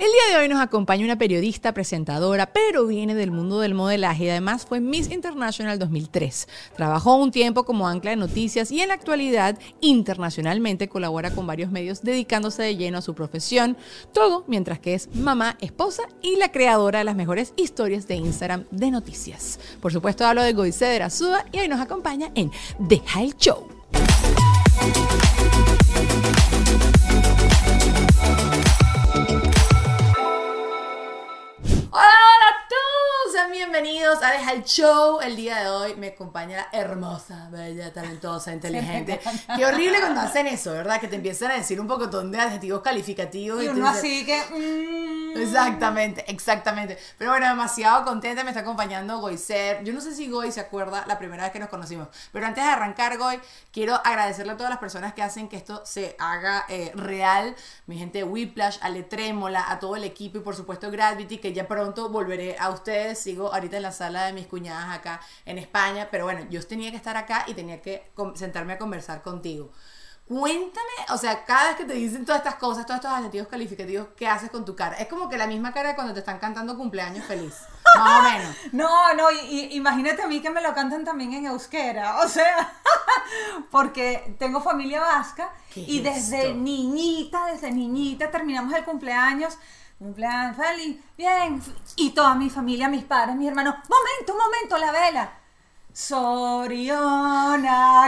El día de hoy nos acompaña una periodista, presentadora, pero viene del mundo del modelaje y además fue Miss International 2003. Trabajó un tiempo como ancla de noticias y en la actualidad internacionalmente colabora con varios medios dedicándose de lleno a su profesión, todo mientras que es mamá, esposa y la creadora de las mejores historias de Instagram de noticias. Por supuesto hablo de Goice de Azúa y hoy nos acompaña en Deja el Show. Bienvenidos a Deja el Show. El día de hoy me acompaña la hermosa, bella, talentosa, inteligente. Qué horrible cuando hacen eso, ¿verdad? Que te empiezan a decir un poco de adjetivos calificativos. Y tú uno dices- así que... mm, Exactamente, exactamente. Pero bueno, demasiado contenta, me está acompañando Goicer. Yo no sé si Goy se acuerda la primera vez que nos conocimos, pero antes de arrancar, Goy, quiero agradecerle a todas las personas que hacen que esto se haga eh, real. Mi gente de Whiplash, Ale Trémola, a todo el equipo y por supuesto Gravity, que ya pronto volveré a ustedes. Sigo ahorita en la sala de mis cuñadas acá en España, pero bueno, yo tenía que estar acá y tenía que sentarme a conversar contigo. Cuéntame, o sea, cada vez que te dicen todas estas cosas, todos estos adjetivos calificativos, ¿qué haces con tu cara? Es como que la misma cara de cuando te están cantando cumpleaños feliz. Más o menos. No, no, y, y imagínate a mí que me lo cantan también en euskera, o sea, porque tengo familia vasca ¿Qué y es desde esto? niñita, desde niñita terminamos el cumpleaños, cumpleaños feliz, bien, y toda mi familia, mis padres, mis hermanos, momento, momento, la vela. Soriona,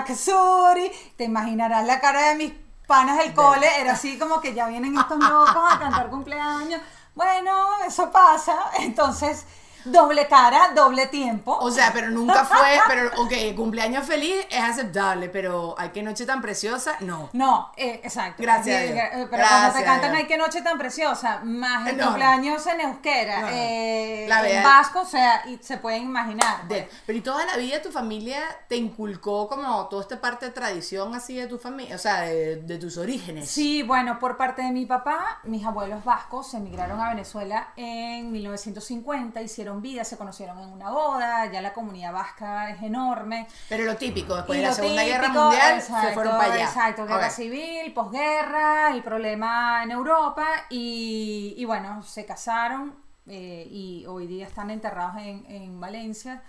Kasuri, te imaginarás la cara de mis panas del cole, era así como que ya vienen estos locos a cantar cumpleaños. Bueno, eso pasa, entonces doble cara, doble tiempo. O sea, pero nunca fue, pero ok, cumpleaños feliz es aceptable, pero hay que noche tan preciosa, no. No, eh, exacto. Gracias Sí, eh, Pero Gracias cuando te cantan. Ay, qué noche tan preciosa, más el No, no. cumpleaños en euskera, No, eh, La en vasco, o sea, y se pueden imaginar. De- pues. pero y toda la vida tu familia te inculcó como toda esta parte de tradición así de tu familia, o sea, de, de tus orígenes. Sí, bueno, por parte de mi papá, mis abuelos vascos emigraron a Venezuela en 1950, hicieron vida, se conocieron en una boda, ya la comunidad vasca es enorme. Pero lo típico, después Y de la Segunda Guerra Mundial, exacto, se fueron para allá. Exacto, guerra civil, posguerra, el problema en Europa y, y bueno, se casaron eh, y hoy día están enterrados en, en Valencia.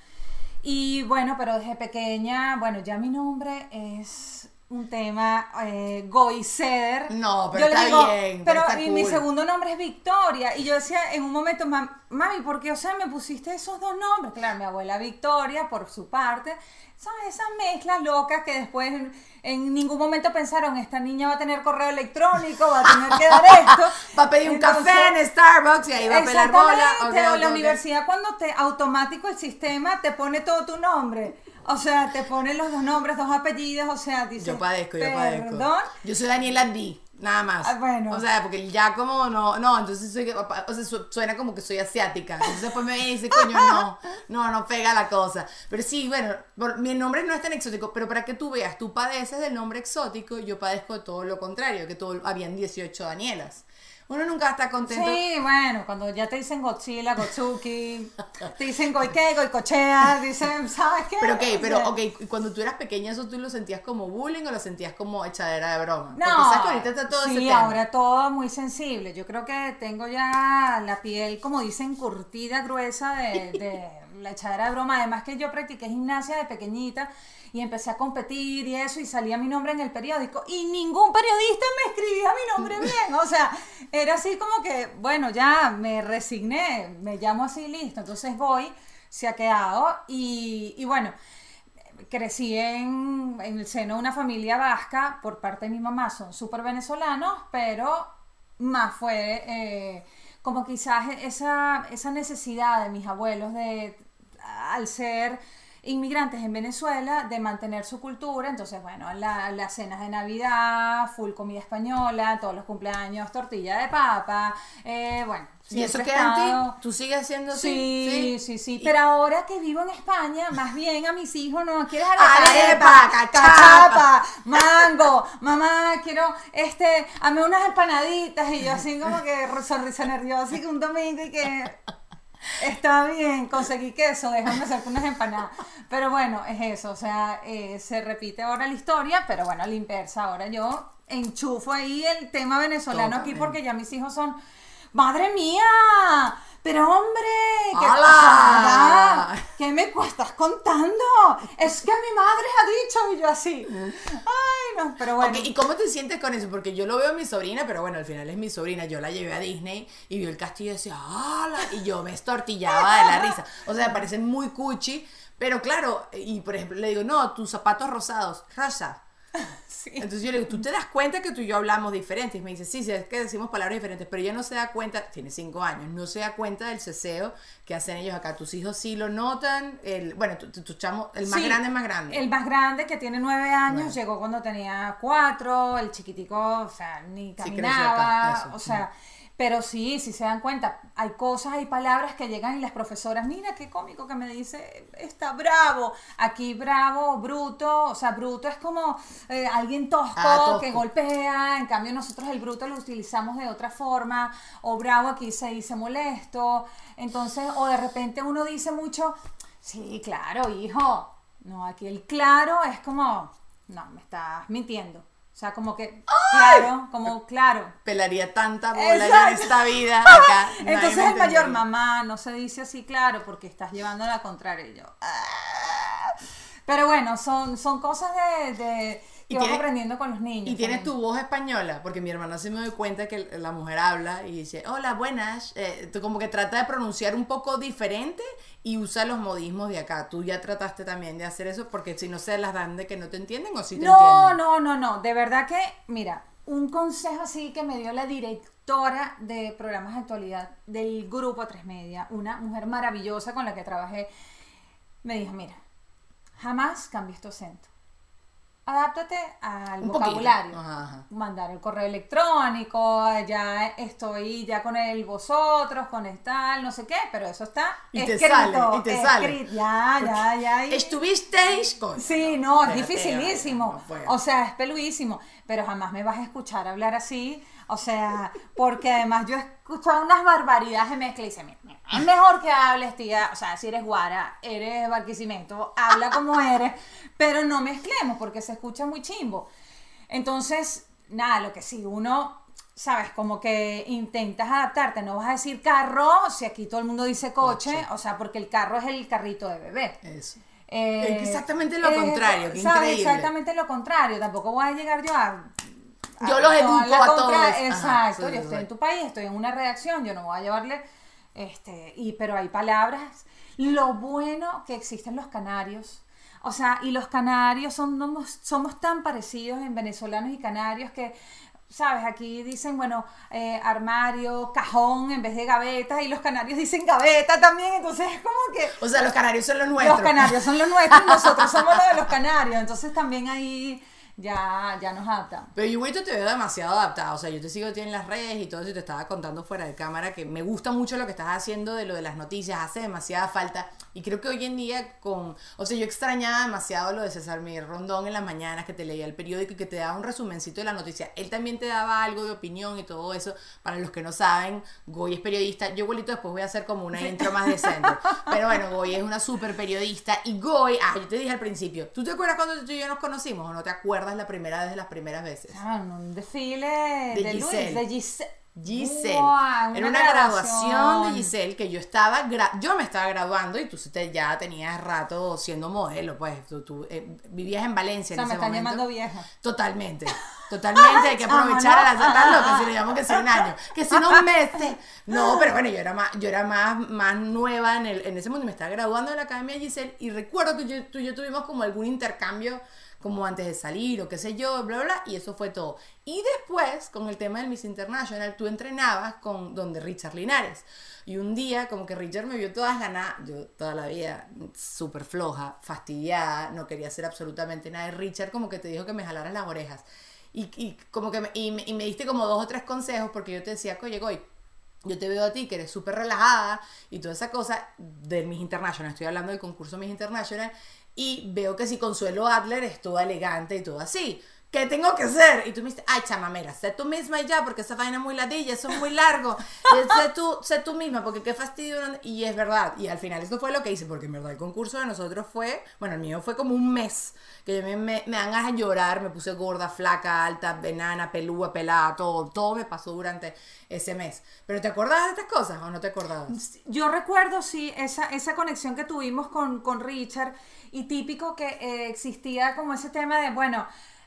Y bueno, pero desde pequeña, bueno, ya mi nombre es un tema eh, Goiceder. No, pero Yo le está digo, bien, pero está y mi cool. segundo nombre es Victoria. Y yo decía en un momento, "Mam- mami, ¿por qué? O sea, me pusiste esos dos nombres. Claro, mi abuela Victoria, por su parte. ¿Sabes? Esas mezclas locas que después en, ningún momento pensaron, esta niña va a tener correo electrónico, va a tener que dar esto. Va a pedir un Entonces- café en Starbucks y ahí va a pelar bola. Exactamente, Ok, o la universidad cuando te automático el sistema te pone todo tu nombre. O sea, te pone los dos nombres, dos apellidos, o sea, dice, Yo padezco, yo padezco. Perdón. Yo soy Daniela D. Nada más. Ah, bueno. O sea, porque ya como no, no, entonces soy, o sea, su- suena como que soy asiática. Entonces después me dice, coño, no, no, no pega la cosa. Pero sí, bueno, por- mi nombre no es tan exótico, pero para que tú veas, tú padeces del nombre exótico, yo padezco de todo lo contrario, que todo, habían 18 Danielas. Uno nunca está contento. Sí, bueno, cuando ya te dicen Godzilla, Gotsuki, te dicen Goike, Goicochea, dicen, ¿sabes qué? Pero ok, pero ok, cuando tú eras pequeña, ¿eso tú lo sentías como bullying o lo sentías como echadera de broma? Porque No, sabes que ahorita está todo sí, ese tema. ahora todo muy sensible. Yo creo que tengo ya la piel, como dicen, curtida, gruesa de, de la echadera de broma. Además que yo practiqué gimnasia de pequeñita y empecé a competir y eso y salía mi nombre en el periódico y ningún periodista me escribía mi nombre bien. O sea, era así como que, bueno, ya me resigné, me llamo así, listo. Entonces voy, se ha quedado y, y bueno crecí en, en el seno de una familia vasca por parte de mi mamá, son súper venezolanos, pero más fue eh, como quizás esa, esa necesidad de mis abuelos de, al ser inmigrantes en Venezuela, de mantener su cultura, entonces bueno, la- las cenas de Navidad, full comida española, todos los cumpleaños, tortilla de papa, eh, bueno. ¿Y eso queda en ti? ¿Tú sigues siendo así? Sí, sí, sí. Y- Pero ahora que vivo en España, más bien a mis hijos no quieres Arepa, arepa, cachapa. cachapa, mango, mamá, quiero este, hazme unas empanaditas y yo así como que sonrisa nerviosa y que un domingo y que está bien, conseguí queso, déjame hacerte unas empanadas. Pero bueno, es eso, o sea, eh, se repite ahora la historia, pero bueno, a la inversa, ahora yo enchufo ahí el tema venezolano aquí porque ya mis hijos son, madre mía, pero hombre, ¿qué, ¡Hala! ¿qué me estás contando? Es que mi madre ha dicho y yo así, ay no, pero bueno. ¿Y cómo te sientes con eso? Porque yo lo veo a mi sobrina, pero bueno, al final es mi sobrina. Yo la llevé a Disney y vio el castillo y decía, ¡Hala! Y yo me estortillaba de la risa. O sea, me parecen muy cuchi. Pero claro, y por ejemplo, le digo, no, tus zapatos rosados, rosa. Sí. Entonces yo le digo, ¿tú te das cuenta que tú y yo hablamos diferentes? Y me dice, sí, sí, es que decimos palabras diferentes, pero ella no se da cuenta, tiene cinco años, no se da cuenta del ceseo que hacen ellos acá. Tus hijos sí lo notan, el, bueno, tu, tu- chamo, el más Sí, grande es más grande. El más grande, que tiene nueve años, llegó cuando tenía cuatro, el chiquitico, o sea, ni caminaba, acá, eso. o sea, pero sí, si se dan cuenta, hay cosas, hay palabras que llegan y las profesoras, mira qué cómico que me dice, está bravo, aquí bravo, bruto, o sea, bruto es como eh, alguien tosco, Ah, tosco. que golpea, en cambio nosotros el bruto lo utilizamos de otra forma, o bravo aquí se dice molesto, entonces, o de repente uno dice mucho, sí, claro, hijo, no, aquí el claro es como, no, me estás mintiendo. O sea, como que, claro, como claro. Pelaría tanta bola en esta vida acá. Entonces el mayor, mamá, no se dice así, claro, porque estás llevando a la contraria. Y yo, "Ah". Pero bueno, son, son cosas de, que vas aprendiendo con los niños. Y tienes también. tu voz española, porque mi hermana se me doy cuenta que la mujer habla y dice, hola, buenas. Eh, tú como que trata de pronunciar un poco diferente y usa los modismos de acá. Tú ya trataste también de hacer eso, porque si no se las dan de que no te entienden o si te No, entienden. no, no, no. De verdad que, mira, un consejo así que me dio la directora de programas de actualidad del grupo Tres Media, una mujer maravillosa con la que trabajé, me dijo, mira, jamás cambies tu acento. Adáptate al Un vocabulario. Ajá, ajá. Mandar el correo electrónico, ya estoy ya con el vosotros, con el tal, no sé qué, pero eso está Y te escrito, sale, y te sale. Ya, ya, ya. y- ¿Estuvisteis con...? Sí, no, es dificilísimo. no o sea, es peluísimo. Pero jamás me vas a escuchar hablar así. O sea, porque además yo he escuchado unas barbaridades de mezcla y dice, "Mira, mira, es mejor que hables, tía. O sea, si eres guara, eres barquisimeto, habla como eres, pero no mezclemos porque se escucha muy chimbo. Entonces, nada, lo que sí, uno, sabes, como que intentas adaptarte, no vas a decir carro si aquí todo el mundo dice coche, Coche. o sea, porque el carro es el carrito de bebé. Eso. Eh, exactamente lo contrario, qué ¿sabes? increíble. Exactamente lo contrario. Tampoco voy a llegar yo a. Yo los educo a todos. Exacto. yo estoy en tu país, estoy en una redacción, yo no voy a llevarle. Este, y, pero hay palabras. Lo bueno que existen los canarios. O sea, y los canarios son, somos, somos tan parecidos en venezolanos y canarios que. ¿Sabes? Aquí dicen, bueno, eh, armario, cajón en vez de gaveta, y los canarios dicen gaveta también, entonces es como que O sea, los canarios son los nuestros. los canarios son los nuestros y nosotros somos los de los canarios. Entonces también ahí ya, ya nos adaptamos. Pero yo igualito te veo demasiado adaptado. O sea, yo te sigo en las redes y todo eso y te estaba contando fuera de cámara que me gusta mucho lo que estás haciendo de lo de las noticias. Hace demasiada falta. Y creo que hoy en día con... O sea, yo extrañaba demasiado lo de César Miguel Rondón en las mañanas que te leía el periódico y que te daba un resumencito de la noticia. Él también te daba algo de opinión y todo eso. Para los que no saben, Goy es periodista. Yo igualito después voy a hacer como una intro más decente. Pero bueno, Goy es una súper periodista. Y Goy, ah, yo te dije al principio, ¿tú te acuerdas cuando tú y yo nos conocimos o no te acuerdas la primera vez de las primeras veces? Ah, en un desfile De de, Luis, Giselle. de Giselle. Giselle. Wow, Era una graduación de Giselle que yo estaba, yo me estaba graduando y tú te- ya tenías rato siendo modelo, pues tú, tú, eh, vivías en Valencia O sea, en me ese están momento. llamando vieja. Totalmente, totalmente, hay que aprovechar a las tan locas, si le llamo que sea un año, que si unos meses. No, pero bueno, yo era más, yo era más, más nueva en, el, en ese momento, me estaba graduando de la Academia Giselle y recuerdo que yo, tú y yo tuvimos como algún intercambio como antes de salir o qué sé yo, bla, bla, bla, y eso fue todo. Y después, con el tema del Miss International, tú entrenabas con donde Richard Linares. Y un día, como que Richard me vio todas ganas, yo toda la vida súper floja, fastidiada, no quería hacer absolutamente nada. Y Richard como que te dijo que me jalaras las orejas. Y, como que me, y, diste como dos o tres consejos porque yo te decía, oye, Goy, yo te veo a ti que eres súper relajada y toda esa cosa del Miss International, estoy hablando del concurso Miss International, y veo que si Consuelo Adler es toda elegante y todo así. ¿Qué tengo que hacer? Y tú me dices, ay, chamamera, sé tú misma y ya, porque esa vaina es muy ladilla, eso es muy largo. Sé tú, sé tú misma, porque qué fastidio. Y es verdad. Y al final esto fue lo que hice, porque en verdad el concurso de nosotros fue, bueno, el mío fue como un mes, que yo me, me, me dan de llorar, me puse gorda, flaca, alta, enana, pelúa, pelada, todo, todo me pasó durante ese mes. ¿Pero te acordabas de estas cosas o no te acordabas? Yo recuerdo, sí, esa, esa conexión que tuvimos con, con Richard y típico que eh, existía como ese tema de, bueno,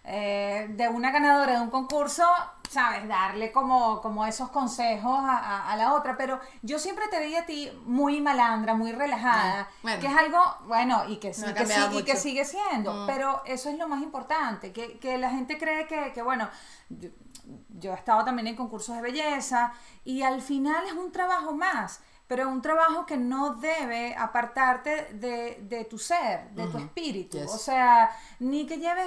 eh, de una ganadora de un concurso, ¿sabes? Darle como, como esos consejos a, a- a la otra, pero yo siempre te veía a ti muy malandra, muy relajada, Ah, bueno. que es algo, bueno, y que, sí- No ha que cambiado sí- y que mucho. sigue siendo, Mm. pero eso es lo más importante, que, que la gente cree que, que bueno, yo, yo he estado también en concursos de belleza y al final es un trabajo más, pero un trabajo que no debe apartarte de, de tu ser, de tu espíritu. Yes. O sea, ni que lleves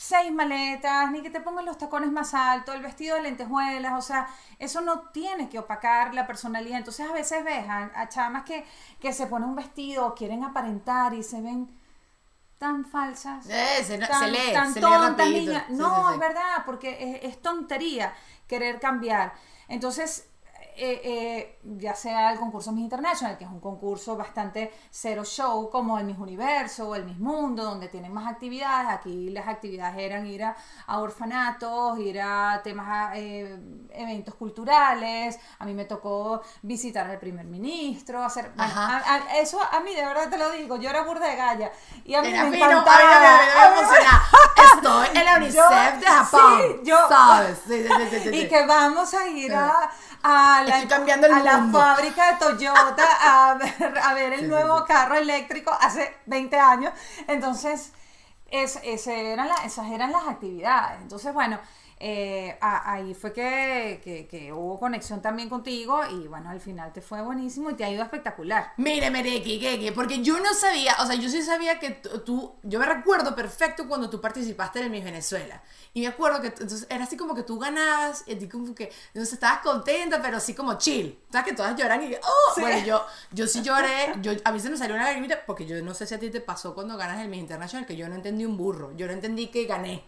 seis maletas, ni que te pongas los tacones más altos, el vestido de lentejuelas, o sea, eso no tiene que opacar la personalidad. Entonces a veces ves a, a chamas que, que se ponen un vestido quieren aparentar y se ven tan falsas Eh, se, tan, se lee, tan se lee tontas, rapidito. niña. Sí, No, sí, sí. es verdad, porque es, es tontería querer cambiar. Entonces, eh, eh, ya sea el concurso Miss International, que es un concurso bastante cero show, como el Miss Universo o el Miss Mundo, donde tienen más actividades. Aquí las actividades eran ir a, a orfanatos, ir a temas, a, eh, eventos culturales. A mí me tocó visitar al primer ministro, hacer... a- eso a mí, de verdad te lo digo, yo era burda de galla. Y a mí Era me fino, encantaba. Estoy en la UNICEF de Japón. sí, yo- ¿Sabes? Sí, sí, y que vamos a ir a, a la, Estoy cambiando el a la fábrica de Toyota a ver, a ver el Sí, sí, nuevo sí. carro eléctrico hace 20 años. Entonces, es, ese eran la- esas eran las actividades. Entonces, bueno, eh, a- ahí fue que, que- que hubo conexión también contigo y bueno, al final te fue buenísimo y te ha ido espectacular. Mire, que, porque yo no sabía, o sea, yo sí sabía que tú, yo me recuerdo perfecto cuando tú participaste en el Miss Venezuela. Y me acuerdo que entonces era así como que tú ganabas y a ti como que, entonces estabas contenta, pero así como chill. ¿Sabes? Que todas lloran y oh, Sí. bueno, yo, yo sí lloré, yo, a mí se me salió una lagrimita, porque yo no sé si a ti te pasó cuando ganas el Miss International, que yo no entendí un burro, yo no entendí que gané.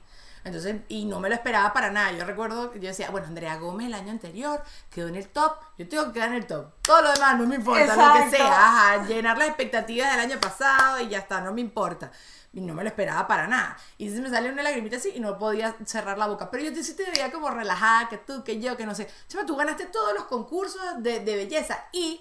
Entonces, y no me lo esperaba para nada. Yo recuerdo que yo decía, bueno, Andrea Gómez el año anterior quedó en el top, yo tengo que quedar en el top. Todo lo demás no me importa, lo que Exacto. sea. Ajá, llenar las expectativas del año pasado y ya está, no me importa. Y no me lo esperaba para nada. Y se me salió una lagrimita así y no podía cerrar la boca. Pero yo te, sí te veía como relajada, que tú, que yo, que no sé. Chama, tú ganaste todos los concursos de, de belleza y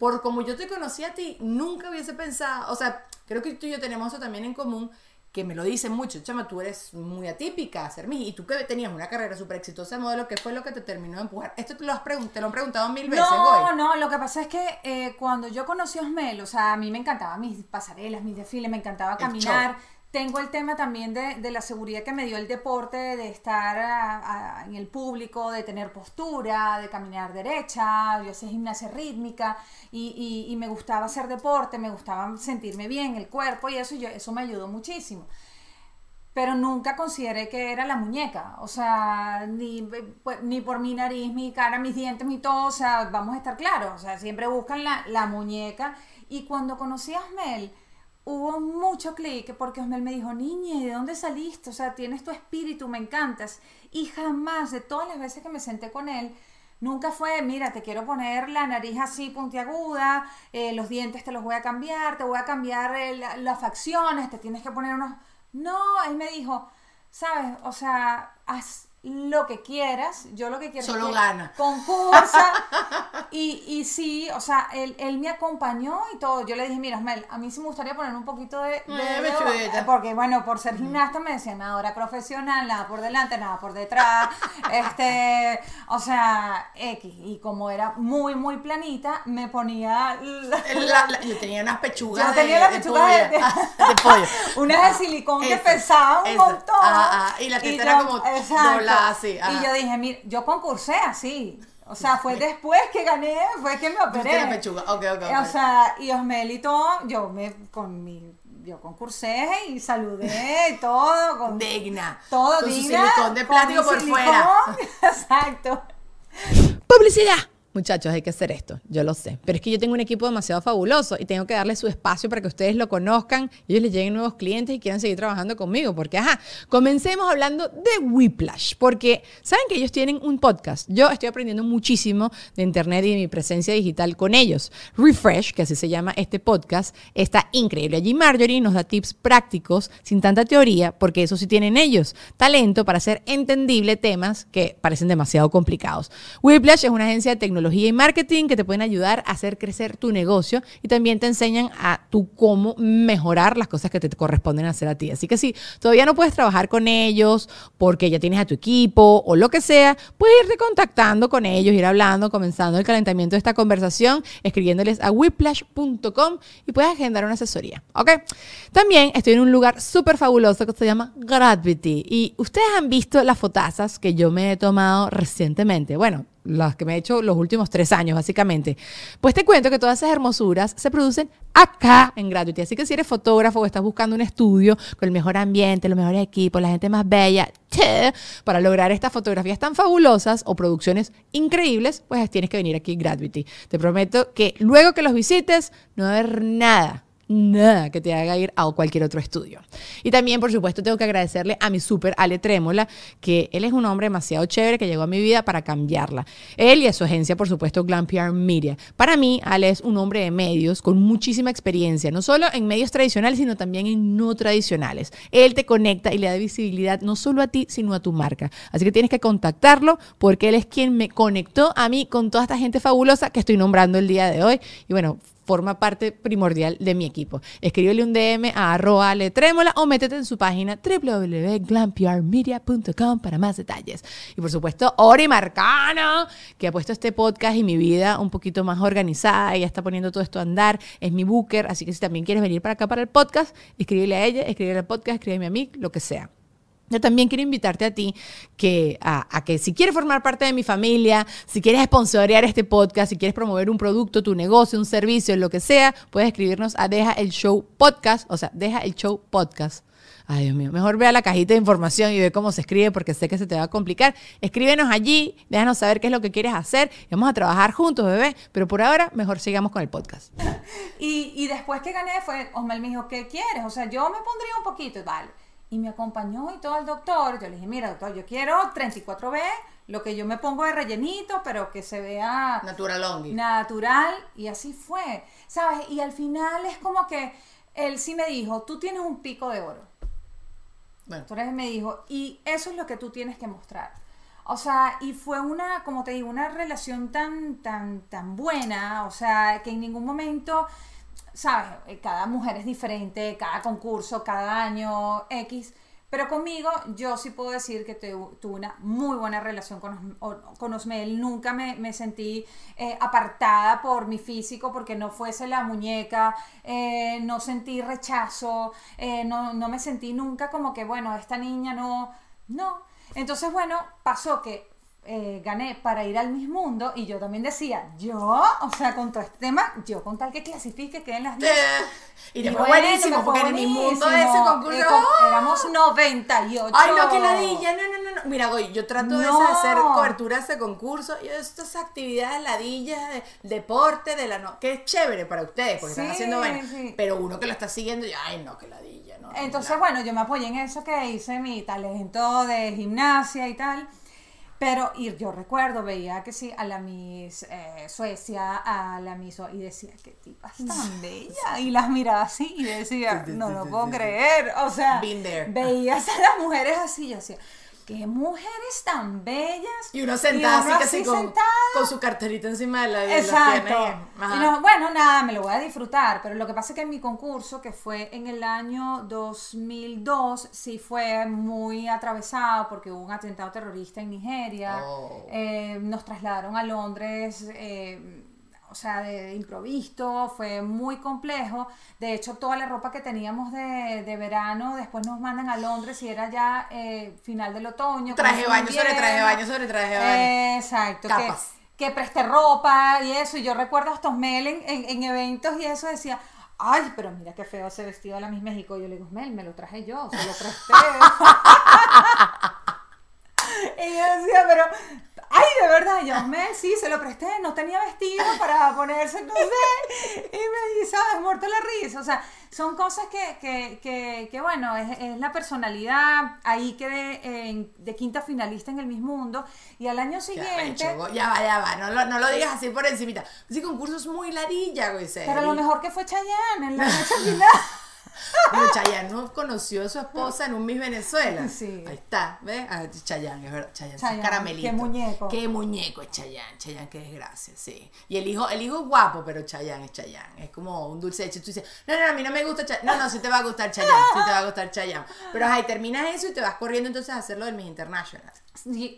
por como yo te conocí a ti, nunca hubiese pensado, o sea, creo que tú y yo tenemos eso también en común, que me lo dicen mucho, chama, tú eres muy atípica, Sermi, y tú que tenías una carrera súper exitosa de modelo, ¿qué fue lo que te terminó de empujar? Esto te lo, has pregun- te lo han preguntado mil veces, No, Goy. no, lo que pasa es que eh, cuando yo conocí a Osmel, o sea, a mí me encantaban mis pasarelas, mis desfiles, me encantaba caminar. Tengo el tema también de, de la seguridad que me dio el deporte, de estar en el público, de tener postura, de caminar derecha, yo hacía gimnasia rítmica y, y- me gustaba hacer deporte, me gustaba sentirme bien, el cuerpo y eso, yo, eso me ayudó muchísimo. pero nunca consideré que era la muñeca, o sea, ni, pues, ni por mi nariz, mi cara, mis dientes, mi todo, o sea, vamos a estar claros, o sea, siempre buscan la, la muñeca. Y cuando conocí a Osmel, hubo mucho clic porque Osmel me dijo, niña, ¿de dónde saliste? O sea, tienes tu espíritu, me encantas. Y jamás, de todas las veces que me senté con él, Nunca fue, mira, te quiero poner la nariz así puntiaguda, eh, los dientes te los voy a cambiar, te voy a cambiar eh, la- las facciones, te tienes que poner unos... No, él me dijo, sabes, o sea, haz lo que quieras, yo lo que quiero Solo es que gana. concursa y, y sí, o sea, él, él me acompañó y todo, yo le dije, mira, Osmel, a mí sí me gustaría poner un poquito de... de- Eh, de- pechuguita. porque bueno, por ser gimnasta me decían, nada, ahora profesional, nada por delante, nada por detrás, este, o sea, X, y como era muy, muy planita, me ponía... la- La- la- yo tenía unas pechugas Yo tenía las pechugas de- pollo. Unas de silicón que pesaban un montón. Ah, ah, y la teta era como doblada así, ajá. Y yo dije, mira, yo concursé así. O sea, fue después que gané, fue que me operé. la pechuga, O sea, y Osmel y todo, yo me, con mi, yo concursé y saludé y todo, con Digna. todo Con su digna, silicón de con plástico mi por silicón. fuera. Exacto. ¡Publicidad! Muchachos, hay que hacer esto, yo lo sé. Pero es que yo tengo un equipo demasiado fabuloso y tengo que darle su espacio para que ustedes lo conozcan, ellos les lleguen nuevos clientes y quieran seguir trabajando conmigo. Porque, ajá, comencemos hablando de Whiplash. Porque, ¿saben que ellos tienen un podcast? Yo estoy aprendiendo muchísimo de Internet y de mi presencia digital con ellos. Refresh, que así se llama este podcast, está increíble. Allí Marjorie nos da tips prácticos, sin tanta teoría, porque eso sí tienen ellos. Talento para hacer entendible temas que parecen demasiado complicados. Whiplash es una agencia de tecnología y marketing que te pueden ayudar a hacer crecer tu negocio y también te enseñan a tú cómo mejorar las cosas que te corresponden hacer a ti. Así que si todavía no puedes trabajar con ellos porque ya tienes a tu equipo o lo que sea, puedes irte contactando con ellos, ir hablando, comenzando el calentamiento de esta conversación, escribiéndoles a whiplash.com y puedes agendar una asesoría. ¿Ok? También estoy en un lugar súper fabuloso que se llama Gravity y ustedes han visto las fotazas que yo me he tomado recientemente. Bueno, las que me he hecho los últimos tres años, básicamente. Pues te cuento que todas esas hermosuras se producen acá en Gravity. Así que si eres fotógrafo o estás buscando un estudio con el mejor ambiente, los mejores equipos, la gente más bella, che, para lograr estas fotografías tan fabulosas o producciones increíbles, pues tienes que venir aquí a Gravity. Te prometo que luego que los visites, no va a haber nada nada que te haga ir a cualquier otro estudio. Y también, por supuesto, tengo que agradecerle a mi súper Ale Trémola, que él es un hombre demasiado chévere que llegó a mi vida para cambiarla. Él y a su agencia, por supuesto, Glam PR Media. Para mí, Ale es un hombre de medios con muchísima experiencia, no solo en medios tradicionales, sino también en no tradicionales. Él te conecta y le da visibilidad no solo a ti, sino a tu marca. Así que tienes que contactarlo porque él es quien me conectó a mí con toda esta gente fabulosa que estoy nombrando el día de hoy. Y bueno, forma parte primordial de mi equipo. Escríbele un DM a arroba o métete en su página www.glamprmedia.com para más detalles. Y por supuesto, Ori Marcano, que ha puesto este podcast y mi vida un poquito más organizada ya está poniendo todo esto a andar. Es mi booker, así que si también quieres venir para acá para el podcast, escríbele a ella, escríbele al podcast, escríbeme a mí, lo que sea. Yo también quiero invitarte a ti que, a, a, que si quieres formar parte de mi familia, si quieres sponsorear este podcast, si quieres promover un producto, tu negocio, un servicio, lo que sea, puedes escribirnos a Deja el Show Podcast, o sea, Deja el Show Podcast. Ay, Dios mío, mejor vea la cajita de información y ve cómo se escribe porque sé que se te va a complicar. Escríbenos allí, déjanos saber qué es lo que quieres hacer vamos a trabajar juntos, bebé. Pero por ahora, mejor sigamos con el podcast. Y, y después que gané fue, Osmel me dijo, ¿qué quieres? O sea, yo me pondría un poquito vale y me acompañó y todo el doctor. Yo le dije, mira, doctor, yo quiero 34B, lo que yo me pongo de rellenito, pero que se vea natural. Natural, y así fue. ¿Sabes? Y al final es como que él sí me dijo, tú tienes un pico de oro. Bueno. Entonces me dijo, y eso es lo que tú tienes que mostrar. O sea, y fue una, como te digo, una relación tan, tan, tan buena, o sea, que en ningún momento sabes, cada mujer es diferente, cada concurso, cada año X, pero conmigo yo sí puedo decir que tuve una muy buena relación con, con Osmel, nunca me, me sentí eh, apartada por mi físico porque no fuese la muñeca, eh, no sentí rechazo, eh, no, no me sentí nunca como que, bueno, esta niña no, no. Entonces, bueno, pasó que eh, gané para ir al Miss Mundo y yo también decía, yo, o sea, con todo este tema, yo con tal que clasifique, queden las 10. Y te Y fue bueno, buenísimo, fue porque en mi mundo de ese concurso. Eh, con- ¡ah! éramos 98. Ay, no, que ladilla, no, no, no, no. Mira, Goy, yo trato de hacer cobertura de ese concurso y estas actividades ladillas de deporte, de la no, que es chévere para ustedes, porque están haciendo bueno. sí. Pero uno que lo está siguiendo, y, ay, no, que ladilla, no. Entonces, no. bueno, yo me apoyé en eso que hice mi talento de gimnasia y tal. Pero y yo recuerdo, veía que sí, a la Miss eh, Suecia, a la Miss... Y decía, qué tipas tan bella. Y las miraba así y decía, no lo puedo creer. O sea, veías a las mujeres así y yo decía, qué mujeres tan bellas. Y uno sentado uno así, casi con, sentado. con su carterita encima de la Exacto. Y no, bueno, nada, me lo voy a disfrutar, pero lo que pasa es que en mi concurso, que fue en el año 2002, sí fue muy atravesado porque hubo un atentado terrorista en Nigeria. Oh. Eh, nos trasladaron a Londres. eh, o sea, de improviso, fue muy complejo. De hecho, toda la ropa que teníamos de, de verano, después nos mandan a Londres y era ya eh, final del otoño. Traje baño sobre traje baño sobre traje baño. Exacto. que- Capas. Que, presté ropa y eso. Y yo recuerdo a estos Mel en, en- en eventos y eso decía. Ay, pero mira qué feo ese vestido de la Miss México. Yo le digo, Mel, me lo traje yo, se lo presté. y yo decía, pero, ay, de verdad, yo, Mel, sí, se lo presté, no tenía vestido para ponerse, no sé. Y me dice, ¿sabes? Muerto la risa. O sea, son cosas que, que, que, que, bueno, es, es la personalidad. Ahí quedé en- de quinta finalista en el mismo mundo. Y al año siguiente. ya va, ya va, no lo, no lo digas así por encimita. Ese concurso es muy ladilla, güey. Pero lo mejor que fue Chayanne en la noche final. Bueno, Chayanne no conoció a su esposa en un Miss Venezuela. Sí. Ahí está, ¿ves? Ah, Chayanne, es verdad. Chayanne, Chayanne, es caramelito. qué muñeco. Qué muñeco es Chayanne. Chayanne, qué desgracia, sí. Y el hijo, el hijo es guapo, pero Chayanne es Chayanne. Es como un dulce de. Tú dices, no, no, a mí no me gusta Chayanne. No, no, sí te va a gustar Chayanne. Sí te va a gustar Chayanne. Pero ahí terminas eso y te vas corriendo entonces a hacerlo del Miss International.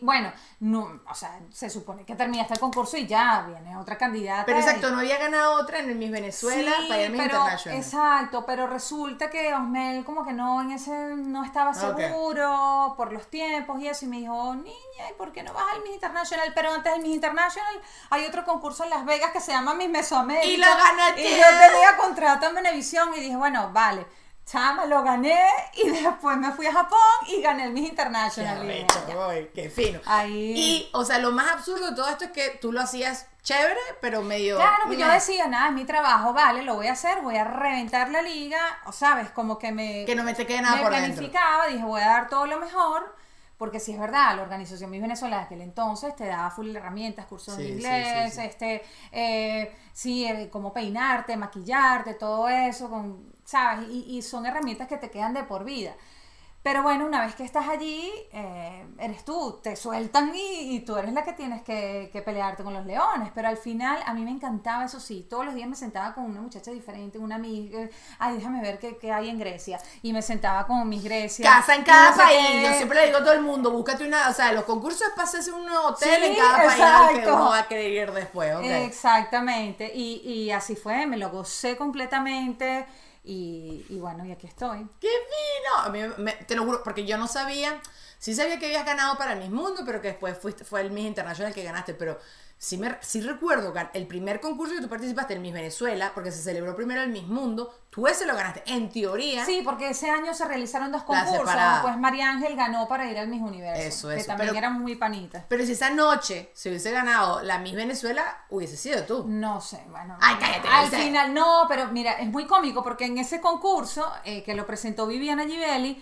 Bueno, no, o sea, se supone que terminaste el concurso y ya viene otra candidata. Pero y- exacto, no había ganado otra en el Miss Venezuela Sí, para al Miss pero, International. Exacto, pero resulta que Osmel como que no en ese no estaba Ok. seguro por los tiempos y eso y me dijo, niña, ¿y por qué no vas al Miss International? Pero antes del Miss International hay otro concurso en Las Vegas que se llama Miss Mesoamérica. Y lo ganaste. Y yo tenía contrato en Venevisión y dije, bueno, vale. Chama, lo gané y después me fui a Japón y gané el Miss International. qué fino. Ahí. Y, o sea, lo más absurdo de todo esto es que tú lo hacías chévere, pero medio. Claro, que yo decía, nada, es mi trabajo, vale, lo voy a hacer, voy a reventar la liga, o sabes, como que me, Que no me te quede nada me por dentro. planificaba, dije, voy a dar todo lo mejor, porque si es verdad, la organización Miss Venezuela de aquel entonces te daba full herramientas, cursos Sí, de inglés, sí, sí. este, eh, sí, eh, cómo peinarte, maquillarte, todo eso, con, sabes, y, y son herramientas que te quedan de por vida. Pero bueno, una vez que estás allí, eh, eres tú, te sueltan y, y tú eres la que tienes que, que pelearte con los leones. Pero al final a mí me encantaba, eso sí, todos los días me sentaba con una muchacha diferente, una amiga, ay, déjame ver qué, qué hay en Grecia. Y me sentaba con mis Grecia. Casa en cada no sé país. qué. Yo siempre le digo a todo el mundo, búscate una. O sea, los concursos para hacerse un hotel Sí, en cada país al que exacto. uno va a querer ir después. ok. Exactamente. Y, y así fue, me lo gocé completamente. Y, y bueno, y aquí estoy. ¡Qué fino! A mí me- te lo juro, porque yo no sabía. Sí sabía que habías ganado para el Miss Mundo, pero que después fuiste, fue el Miss International que ganaste. Pero sí, me, sí recuerdo que el primer concurso que tú participaste, el Miss Venezuela, porque se celebró primero el Miss Mundo, tú ese lo ganaste. En teoría. Sí, porque ese año se realizaron dos concursos. Pues María Ángel ganó para ir al Miss Universo. Eso, Que eso, también pero- eran muy panitas. Pero si esa noche se hubiese ganado la Miss Venezuela, hubiese sido tú. No sé, bueno. Ay, cállate, Al final, no, pero mira, es muy cómico porque en ese concurso eh, que lo presentó Viviana Givelli,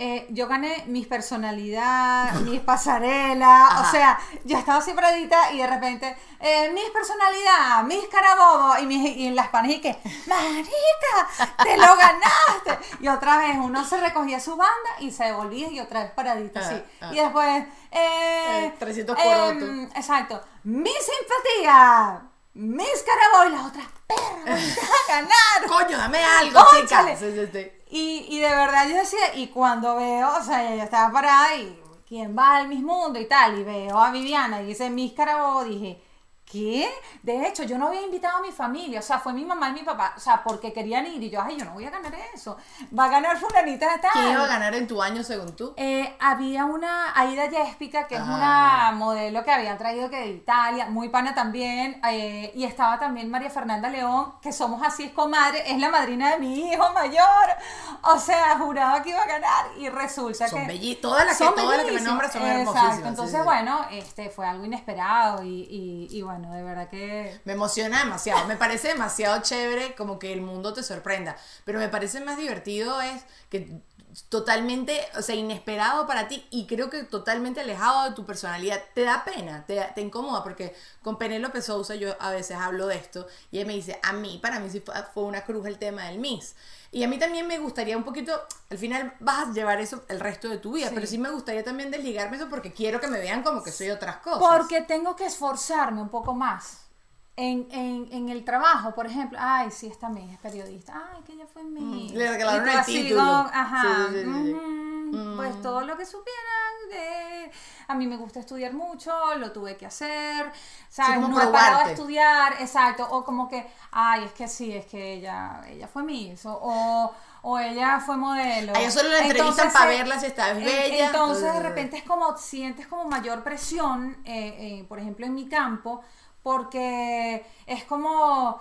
eh, yo gané mis personalidad, mis pasarelas, o sea, yo estaba así paradita y de repente, eh, mis personalidad, mis carabobo y, mis, y las panes y que, marica, te lo ganaste. Y otra vez uno se recogía su banda y se devolvía y otra vez paradita así. Ah, ah. Y después, eh, Eh, 300 em, corotos. Exacto. Mi simpatía. Mis carabobo y las otras perras ganaron. Coño, dame algo, Cónchale. Y, y de verdad yo decía, y cuando veo, o sea, ella estaba parada y quién va al Miss Mundo y tal, y veo a Viviana y dice Miss Carabobo, dije, ¿qué? De hecho, yo no había invitado a mi familia, o sea, fue mi mamá y mi papá, o sea, porque querían ir y yo, ay, yo no voy a ganar eso. Va a ganar fulanita de tal. ¿Quién iba a ganar en tu año según tú? Eh, había una Aida Yespica, que es Ah. una modelo que habían traído que de Italia, muy pana también, eh, y estaba también María Fernanda León, que somos así es comadre, es la madrina de mi hijo mayor, o sea, juraba que iba a ganar y resulta Son que... todas las que- todas las que me nombras son Exacto, hermosísimas, sí, entonces sí. bueno, este fue algo inesperado y, y, y bueno, de verdad que... Me emociona demasiado, me parece demasiado chévere como que el mundo te sorprenda, pero me parece más divertido es que totalmente, o sea, inesperado para ti y creo que totalmente alejado de tu personalidad. Te da pena, te, te incomoda porque con Penélope Sousa yo a veces hablo de esto y ella me dice, a mí, para mí sí fue, fue una cruz el tema del Miss. Y a mí también me gustaría un poquito, al final vas a llevar eso el resto de tu vida, Sí. pero sí me gustaría también desligarme eso porque quiero que me vean como que soy otras cosas. Porque tengo que esforzarme un poco más. En, en, en el trabajo, por ejemplo, ay, sí, esta Miss es periodista, ay, que ella fue Miss. Mm, le regalaron el así título. con- ajá, Sí, pues todo lo que supieran de... A mí me gusta estudiar mucho, lo tuve que hacer, ¿sabes? no he parado a estudiar, exacto, o como que, ay, es que sí, es que ella, ella fue Miss, o, o, o ella fue modelo. A ella solo la entrevistan Entonces, para verla si está en- bella. Entonces, de repente es como, sientes como mayor presión, eh, eh, por ejemplo, en mi campo, porque es como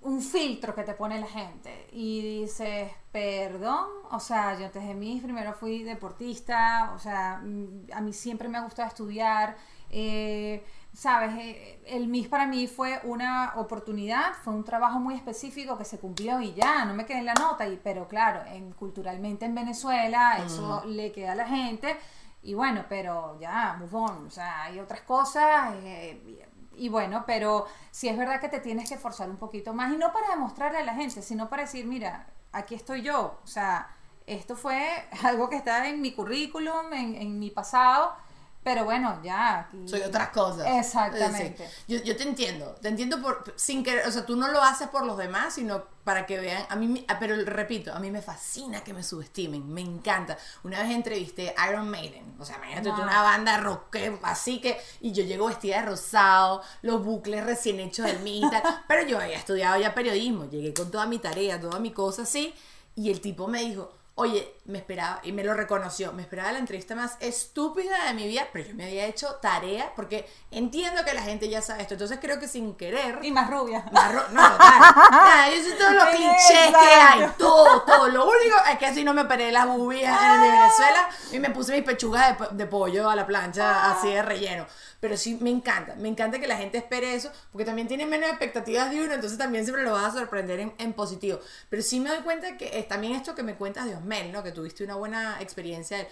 un filtro que te pone la gente y dices, perdón, o sea, yo antes de mí primero fui deportista, o sea, mm, a mí siempre me ha gustado estudiar, eh, sabes, Eh, el MIS para mí fue una oportunidad, fue un trabajo muy específico que se cumplió y ya, no me quedé en la nota, y, pero claro, en, culturalmente en Venezuela eso le queda a la gente. Y bueno, pero ya, move on, o sea, hay otras cosas, eh, y, bueno, pero sí es verdad que te tienes que esforzar un poquito más, y no para demostrarle a la gente, sino para decir, mira, aquí estoy yo, o sea, esto fue algo que está en mi currículum, en, en mi pasado, pero bueno, ya. aquí- soy otras cosas. Exactamente. Sí. Yo, yo te entiendo, te entiendo por sin querer, o sea, tú no lo haces por los demás, sino para que vean, a mí, ah, pero repito, a mí me fascina que me subestimen, me encanta. Una vez entrevisté a Iron Maiden, o sea, imagínate Wow. una banda rock, así que, y yo llego vestida de rosado, los bucles recién hechos del mí y tal, pero yo había estudiado ya periodismo, llegué con toda mi tarea, toda mi cosa así, y el tipo me dijo, Oye, me esperaba, y me lo reconoció, me esperaba la entrevista más estúpida de mi vida, pero yo me había hecho tarea, porque entiendo que la gente ya sabe esto, entonces creo que sin querer... Y más rubia. Marro- no, total. Nada, yo sé todos los clichés que hay, todo, todo. Lo único es que así no me operé las bubias en de Venezuela y me puse mis pechugas de, de pollo a la plancha así de relleno. Pero sí, me encanta, me encanta que la gente espere eso, porque también tienen menos expectativas de uno, entonces también siempre lo vas a sorprender en, en positivo. Pero sí me doy cuenta que es también esto que me cuentas de Osmel, ¿no? Que tuviste una buena experiencia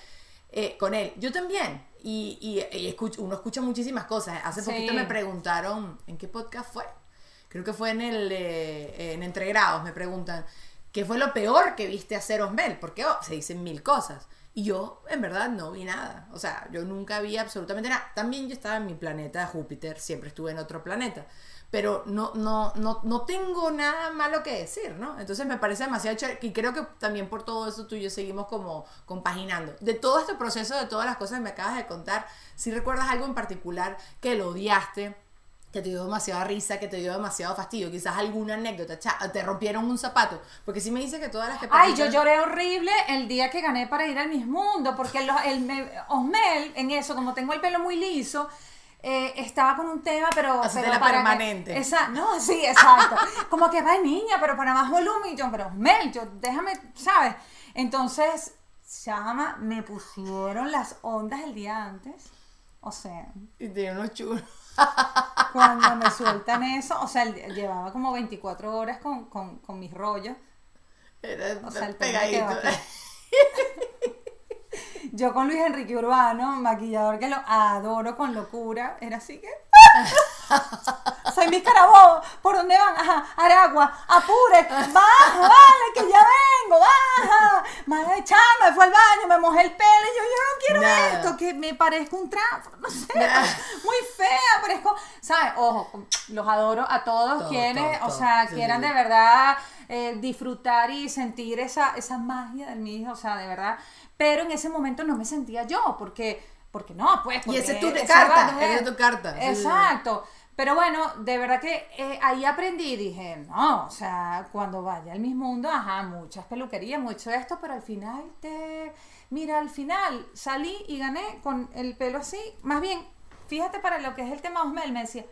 eh, con él. Yo también. Y, y- y escucho- uno escucha muchísimas cosas. Hace Sí. poquito me preguntaron, ¿en qué podcast fue? Creo que fue en el eh, en Entregrados, me preguntan, ¿qué fue lo peor que viste hacer Osmel? Porque oh, se dicen mil cosas. Y yo, en verdad, no vi nada. O sea, yo nunca vi absolutamente nada. También yo estaba en mi planeta Júpiter, siempre estuve en otro planeta. Pero no, no, no, no tengo nada malo que decir, ¿no? Entonces me parece demasiado chévere. Y creo que también por todo eso tú y yo seguimos como compaginando. De todo este proceso, de todas las cosas que me acabas de contar, si recuerdas algo en particular que lo odiaste, que te dio demasiada risa, que te dio demasiado fastidio, quizás alguna anécdota, cha, te rompieron un zapato, porque si me dices que todas las que Ay, yo lloré horrible el día que gané para ir al Miss Mundo, porque los- el, me- Osmel, en eso, como tengo el pelo muy liso, eh, estaba con un tema, pero... Pero la para que- permanente. esa, no, sí, exacto. como que va niña, pero para más volumen. Y yo, pero Osmel, yo, déjame, ¿sabes? Entonces, llama, me pusieron las ondas el día antes. O sea, Y tenía unos chulos. cuando me sueltan eso, o sea, llevaba como 24 horas con, con, con mis rollos. Era O sea, el pegadito. Yo con Luis Enrique Urbano, maquillador que lo adoro con locura, era así que. Soy mi carabó, ¿por dónde van? Ajá, Aragua, apure, baja, vale, que ya vengo, baja. Madre chama, me fue al baño, me mojé el pelo y yo, yo no quiero esto, que me parezco un trapo, no sé, muy fea, parezco, ¿sabes? Ojo, los adoro a todos Todo, quienes, todo, o sea, Sí, quieran de verdad eh, disfrutar y sentir esa, esa magia del mi hijo, o sea, de verdad. Pero en ese momento no me sentía yo, porque, porque no, pues. Y esa es tu porque carta, esa- es tu carta. Exacto. Pero bueno, de verdad que eh, ahí aprendí, dije, no, o sea, cuando vaya al mismo mundo, ajá, muchas peluquerías, mucho esto, pero al final te... Mira, al final salí y gané con el pelo así. Más bien, fíjate para lo que es el tema Osmel, me decía,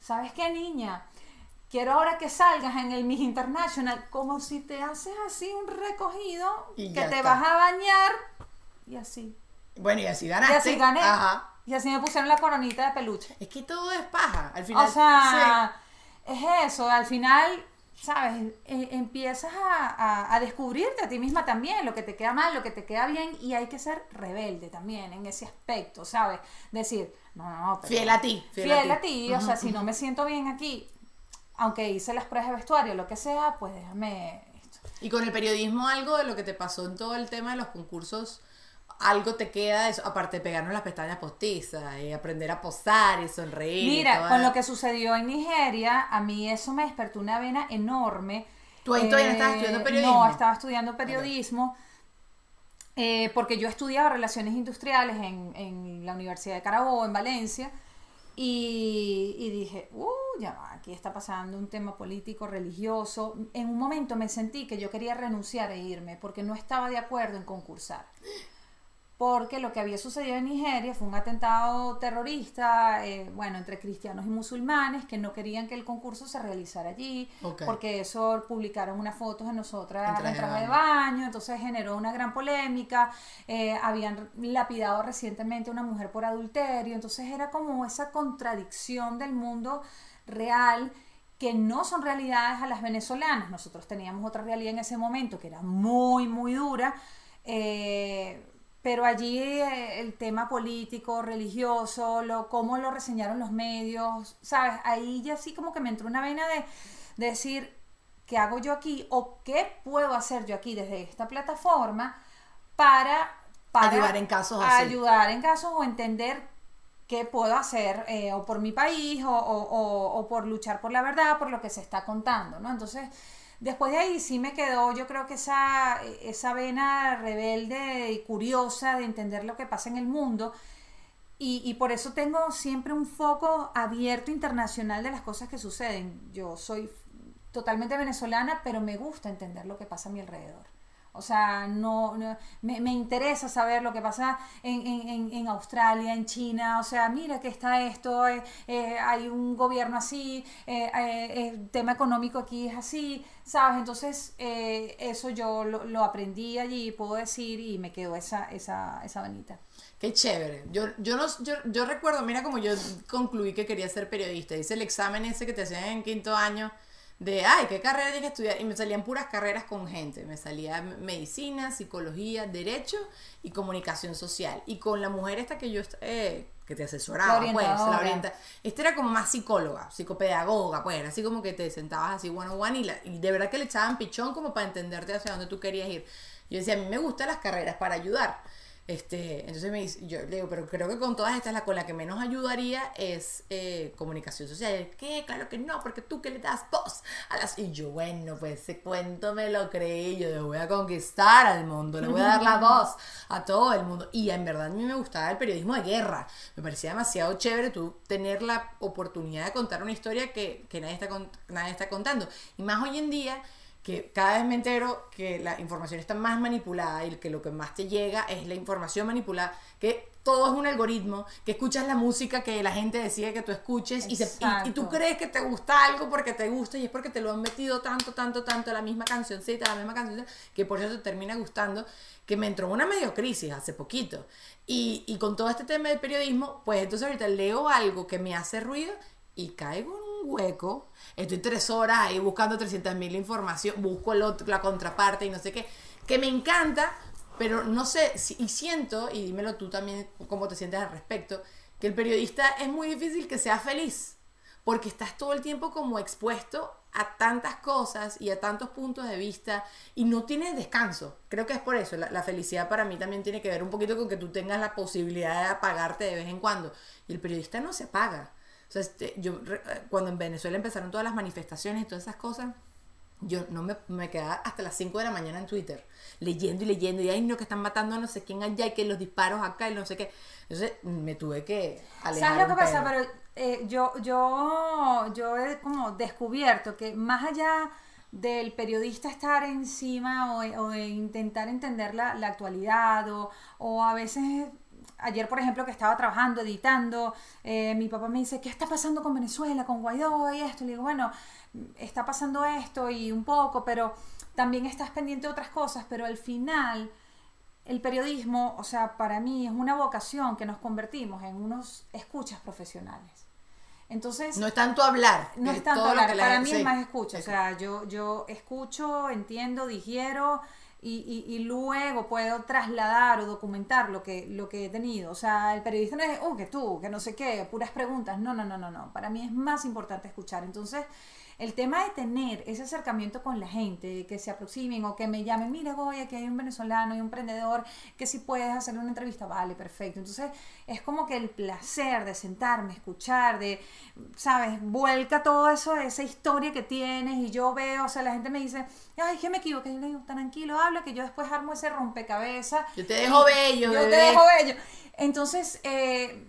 ¿sabes qué, niña? Quiero ahora que salgas en el Miss International, como si te haces así un recogido, Y que te está. vas a bañar y así. Bueno, y así Y ganaste. así gané. Ajá. Y así me pusieron la coronita de peluche. Es que todo es paja. Al final. O sea, es eso, al final, ¿sabes? E- empiezas a, a- a descubrirte a ti misma también, lo que te queda mal, lo que te queda bien, y hay que ser rebelde también en ese aspecto, ¿sabes? Decir, no, no, pero- Fiel a ti, fiel Fiel, a a ti. o sea, si no me siento bien aquí, aunque hice las pruebas de vestuario, lo que sea, pues déjame esto. Y con el periodismo, algo de lo que te pasó en todo el tema de los concursos, algo te queda eso, aparte de pegarnos las pestañas postizas y aprender a posar y sonreír. y Mira, toda con lo que sucedió en Nigeria, a mí eso me despertó una vena enorme. ¿Tú ahí todavía no estabas Eh, estudiando periodismo? No, estaba estudiando periodismo. eh, porque yo estudiaba relaciones industriales en, en la Universidad de Carabobo, en Valencia. Y, y dije, uh, ya va, aquí está pasando un tema político, religioso. En un momento me sentí que yo quería renunciar e irme porque no estaba de acuerdo en concursar porque lo que había sucedido en Nigeria fue un atentado terrorista, eh, bueno, entre cristianos y musulmanes que no querían que el concurso se realizara allí, porque eso publicaron unas fotos de nosotras En traje de baño, entonces generó una gran polémica, eh, habían lapidado recientemente a una mujer por adulterio, entonces era como esa contradicción del mundo real que no son realidades a las venezolanas. Nosotros teníamos otra realidad en ese momento que era muy, muy dura. eh, pero allí eh, el tema político, religioso, lo, cómo lo reseñaron los medios, ¿sabes? Ahí ya sí como que me entró una vena de, de decir, ¿qué hago yo aquí? ¿O qué puedo hacer yo aquí desde esta plataforma para... para Ayudar en casos así. Ayudar en casos o entender qué puedo hacer eh, o por mi país o, o- o- o por luchar por la verdad, por lo que se está contando, ¿no? Entonces, después de ahí sí me quedó, yo creo que esa, esa vena rebelde y curiosa de entender lo que pasa en el mundo. Y, y por eso tengo siempre un foco abierto internacional de las cosas que suceden. Yo soy totalmente venezolana, pero me gusta entender lo que pasa a mi alrededor. O sea, no, no- me, me interesa saber lo que pasa en, en- en- Australia, en China. O sea, mira que está esto, eh, eh, hay un gobierno así, eh, eh, el tema económico aquí es así, ¿sabes? Entonces, eh, eso yo lo, lo aprendí allí, puedo decir, y me quedó esa, esa, esa vanita. Qué chévere. Yo, yo, no, yo, yo recuerdo, mira como yo concluí que quería ser periodista. Hice el examen ese que te hacían en quinto año de, ay, ¿qué carrera tienes que estudiar? Y me salían puras carreras con gente. Me salía medicina, psicología, derecho y comunicación social. Y con la mujer esta que yo, eh, que te asesoraba, La pues, la orienta. Esta era como más psicóloga, psicopedagoga, pues, era así como que te sentabas así one on one y, la- y de verdad que le echaban pichón como para entenderte hacia dónde tú querías ir. Yo decía, a mí me gustan las carreras para ayudar. Este, entonces me dice, yo le digo, pero creo que con todas estas la con la que menos ayudaría es eh, comunicación social. ¿Qué? Claro que no, porque tú que le das voz a las... Y yo, bueno, pues ese cuento me lo creí, yo le voy a conquistar al mundo, le voy a dar la voz a todo el mundo. Y en verdad a mí me gustaba el periodismo de guerra, me parecía demasiado chévere tú tener la oportunidad de contar una historia que, que nadie, está con- nadie está contando. Y más hoy en día que cada vez me entero que la información está más manipulada y que lo que más te llega es la información manipulada, que todo es un algoritmo, que escuchas la música que la gente decide que tú escuches y, se- y- y tú crees que te gusta algo porque te gusta y es porque te lo han metido tanto, tanto, tanto, la misma cancioncita, la misma canción, que por eso te termina gustando, que me entró una medio crisis hace poquito. Y, y con todo este tema del periodismo, pues entonces ahorita leo algo que me hace ruido y caigo hueco. Estoy tres horas ahí buscando 300 mil información, busco el otro- la contraparte y no sé qué, que me encanta, pero no sé, si- y siento, y dímelo tú también cómo te sientes al respecto, que el periodista es muy difícil que sea feliz, porque estás todo el tiempo como expuesto a tantas cosas y a tantos puntos de vista y no tienes descanso. Creo que es por eso. La, la felicidad para mí también tiene que ver un poquito con que tú tengas la posibilidad de apagarte de vez en cuando. Y el periodista no se apaga. Sea, este, yo eh, cuando en Venezuela empezaron todas las manifestaciones y todas esas cosas, yo no me, me quedaba hasta las 5 de la mañana en Twitter, leyendo y leyendo, y ay no, que están matando a no sé quién allá, y que los disparos acá, y no sé qué. Entonces me tuve que alejar. ¿Sabes lo que pasa? Pero eh, yo, yo, yo he como descubierto que más allá del periodista estar encima o, o de intentar entender la, la actualidad o, o a veces ayer, por ejemplo, que estaba trabajando, editando, eh, mi papá me dice, ¿qué está pasando con Venezuela, con Guaidó y esto? Le digo, bueno, está pasando esto y un poco, pero también estás pendiente de otras cosas, pero al final el periodismo, o sea, para mí es una vocación que nos convertimos en unos escuchas profesionales. Entonces, No es tanto hablar. no es tanto hablar, la- para mí sí. es más escucha, o sea, yo, yo escucho, entiendo, digiero y, y- y luego puedo trasladar o documentar lo que, lo que he tenido. O sea, el periodista no es, oh, que tú, que no sé qué, puras preguntas. No, no, no, no, no. Para mí es más importante escuchar. Entonces, el tema de tener ese acercamiento con la gente, que se aproximen o que me llamen, mira, Goya, aquí hay un venezolano y un emprendedor, que si puedes hacerle una entrevista, vale, perfecto. Entonces, es como que el placer de sentarme, escuchar, de, ¿sabes? Vuelca todo eso, esa historia que tienes y yo veo, o sea, la gente me dice, ay, que me equivoqué, yo le digo, tranquilo, habla, que yo después armo ese rompecabezas. Yo te dejo bello, Yo te bebé. dejo bello. Entonces, eh,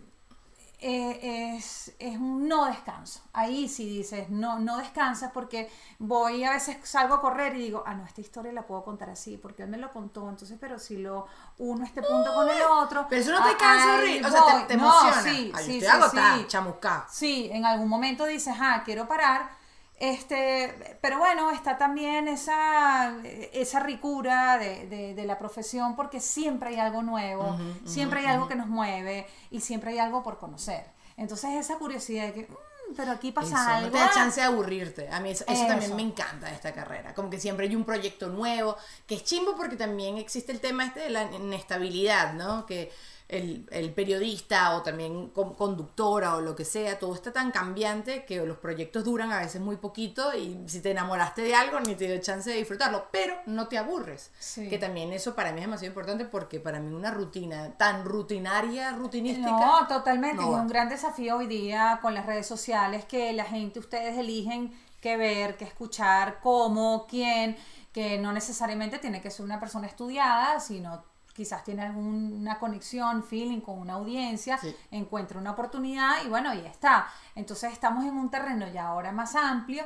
eh, es, es un no descanso. Ahí sí dices, no, no descansas porque voy a veces salgo a correr y digo, ah, no, esta historia la puedo contar así porque él me lo contó, entonces, pero si lo uno este punto con el otro. Pero eso no te cansa. O sea, te, te No, emociona. sí, Ay, sí, estoy sí, agotada, sí. chamuscada. Sí, en algún momento dices, ah, quiero parar. Este, pero bueno, está también esa, esa ricura de, de- de la profesión porque siempre hay algo nuevo, siempre hay algo que nos mueve y siempre hay algo por conocer. Entonces esa curiosidad de que, "Mm, pero aquí pasa Eso, algo. no te da ah". chance de aburrirte. A mí eso, eso también Eso. me encanta de esta carrera. Como que siempre hay un proyecto nuevo, que es chimbo porque también existe el tema este de la inestabilidad, ¿no? Que el, el periodista o también con- conductora o lo que sea, todo está tan cambiante que los proyectos duran a veces muy poquito y si te enamoraste de algo ni te dio chance de disfrutarlo, pero no te aburres. Sí. Que también eso para mí es demasiado importante porque para mí una rutina tan rutinaria, rutinística. No, totalmente. no va. un gran desafío hoy día con las redes sociales que la gente, ustedes eligen qué ver, qué escuchar, cómo, quién, que no necesariamente tiene que ser una persona estudiada, sino quizás tiene alguna conexión, feeling con una audiencia, Sí. encuentra una oportunidad y bueno, ahí está. Entonces estamos en un terreno ya ahora más amplio,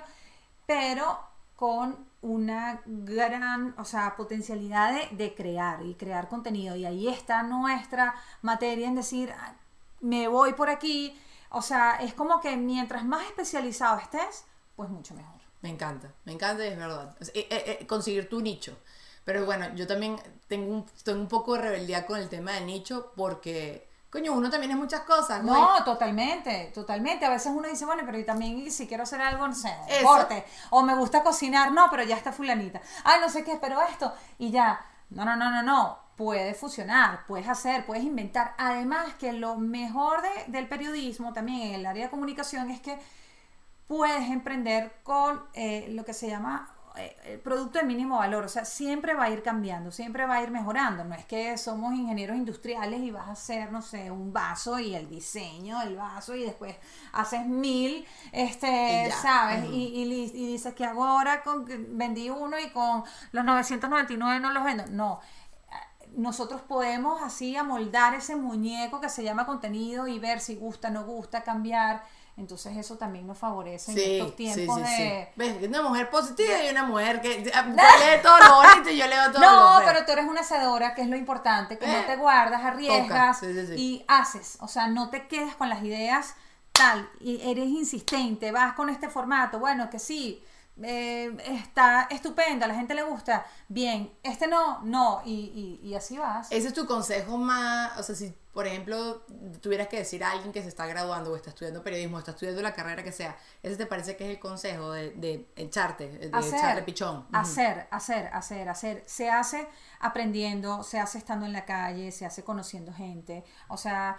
pero con una gran, o sea, potencialidad de, de crear y crear contenido. Y ahí está nuestra materia en decir, "Ah, me voy por aquí. O sea, es como que mientras más especializado estés, pues mucho mejor. Me encanta, me encanta y es verdad. Eh, eh, eh, conseguir tu nicho. Pero bueno, yo también tengo un, tengo un poco de rebeldía con el tema del nicho porque, coño, uno también es muchas cosas. güey. No, totalmente, totalmente. A veces uno dice, bueno, pero y también si quiero hacer algo, no sé, deporte, o me gusta cocinar, no, pero ya está fulanita. Ay, no sé qué, pero esto, y ya. No, no, no, no, no. Puedes fusionar, puedes hacer, puedes inventar. Además que lo mejor de- del periodismo también en el área de comunicación es que puedes emprender con eh, lo que se llama el producto de mínimo valor, o sea, siempre va a ir cambiando, siempre va a ir mejorando, no es que somos ingenieros industriales y vas a hacer, no sé, un vaso y el diseño del vaso y después haces mil, este, Y. ¿sabes? Y, y, y dices que ahora con vendí uno y con los 999 no los vendo, no. Nosotros podemos así amoldar ese muñeco que se llama contenido y ver si gusta, no gusta, cambiar. Entonces eso también nos favorece en estos tiempos de... ¿Ves? Una mujer positiva y una mujer que lee todo lo bonito y yo leo todo lo No, pero tú eres una hacedora, que es lo importante, que no Eh, te guardas, arriesgas sí, sí, sí. y haces. O sea, no te quedas con las ideas tal, y eres insistente, vas con este formato, bueno, que sí, eh, está estupendo, a la gente le gusta, bien, este no, no, y, y, y así vas. Ese es tu consejo más, o sea, si por ejemplo tuvieras que decir a alguien que se está graduando o está estudiando periodismo o está estudiando la carrera que sea, ese te parece que es el consejo de, de echarte, de echarle pichón. Hacer, hacer, hacer, hacer. Se hace aprendiendo, se hace estando en la calle, se hace conociendo gente. O sea,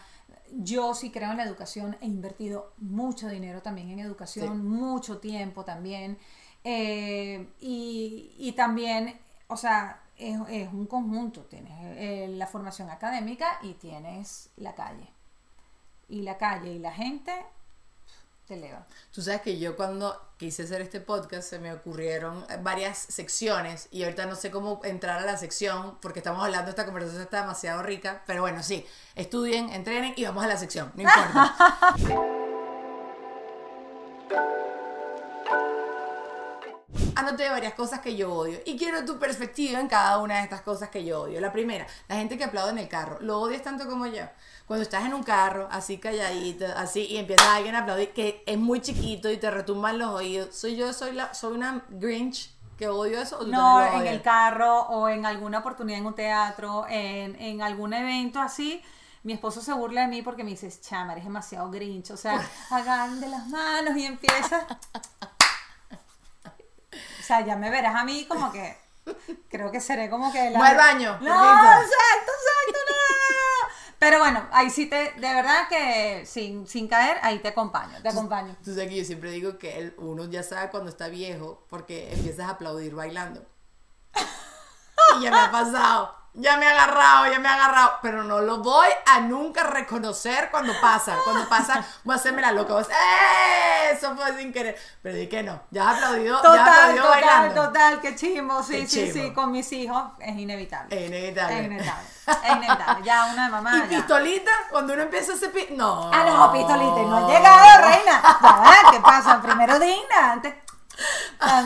yo sí creo en la educación, he invertido mucho dinero también en educación, Sí. mucho tiempo también. Eh, y, y también, o sea, es, es un conjunto. Tienes eh, la formación académica y tienes la calle. Y la calle y la gente te eleva. Tú sabes que yo cuando quise hacer este podcast se me ocurrieron varias secciones y ahorita no sé cómo entrar a la sección porque estamos hablando, esta conversación está demasiado rica, pero bueno, sí, estudien, entrenen y vamos a la sección, no importa. Anoté varias cosas que yo odio y quiero tu perspectiva en cada una de estas cosas que yo odio. La primera, la gente que aplaude en el carro. ¿Lo odias tanto como yo? Cuando estás en un carro, así calladito, así, y empieza alguien a aplaudir, que es muy chiquito y te retumban los oídos. ¿Soy yo, soy, la, soy una Grinch que odio eso? ¿O tú No, en el carro o en alguna oportunidad en un teatro, en, en algún evento así. Mi esposo se burla de mí porque me dice, chama, eres demasiado grinch. O sea, hagan de las manos y empieza. O sea, ya me verás a mí como que. Creo que seré como que. Voy al baño, No, exacto, exacto, no, no, no, no. Pero bueno, ahí sí te. De verdad que sin, sin caer, ahí te acompaño. Te acompaño. Tú sabes que yo siempre digo que el- uno ya sabe cuando está viejo porque empiezas a aplaudir bailando. Y ya me ha pasado. Ya me ha agarrado, ya me ha agarrado. Pero no lo voy a nunca reconocer cuando pasa. Cuando pasa, voy a hacerme la loca. Voy a decir, ¡Eh! Eso fue sin querer. Pero di que no. Ya has aplaudido, ya has Total, aplaudido total, bailando. total, qué chimbo, sí, Qué sí, sí, con mis hijos es inevitable. Es inevitable. Es inevitable, es inevitable, ya una de mamá. Y ya. pistolita, cuando uno empieza a hacer pi- No. Ah, no, pistolita, no he llegado, reina. Ya ¿qué pasa? Primero digna, antes. No,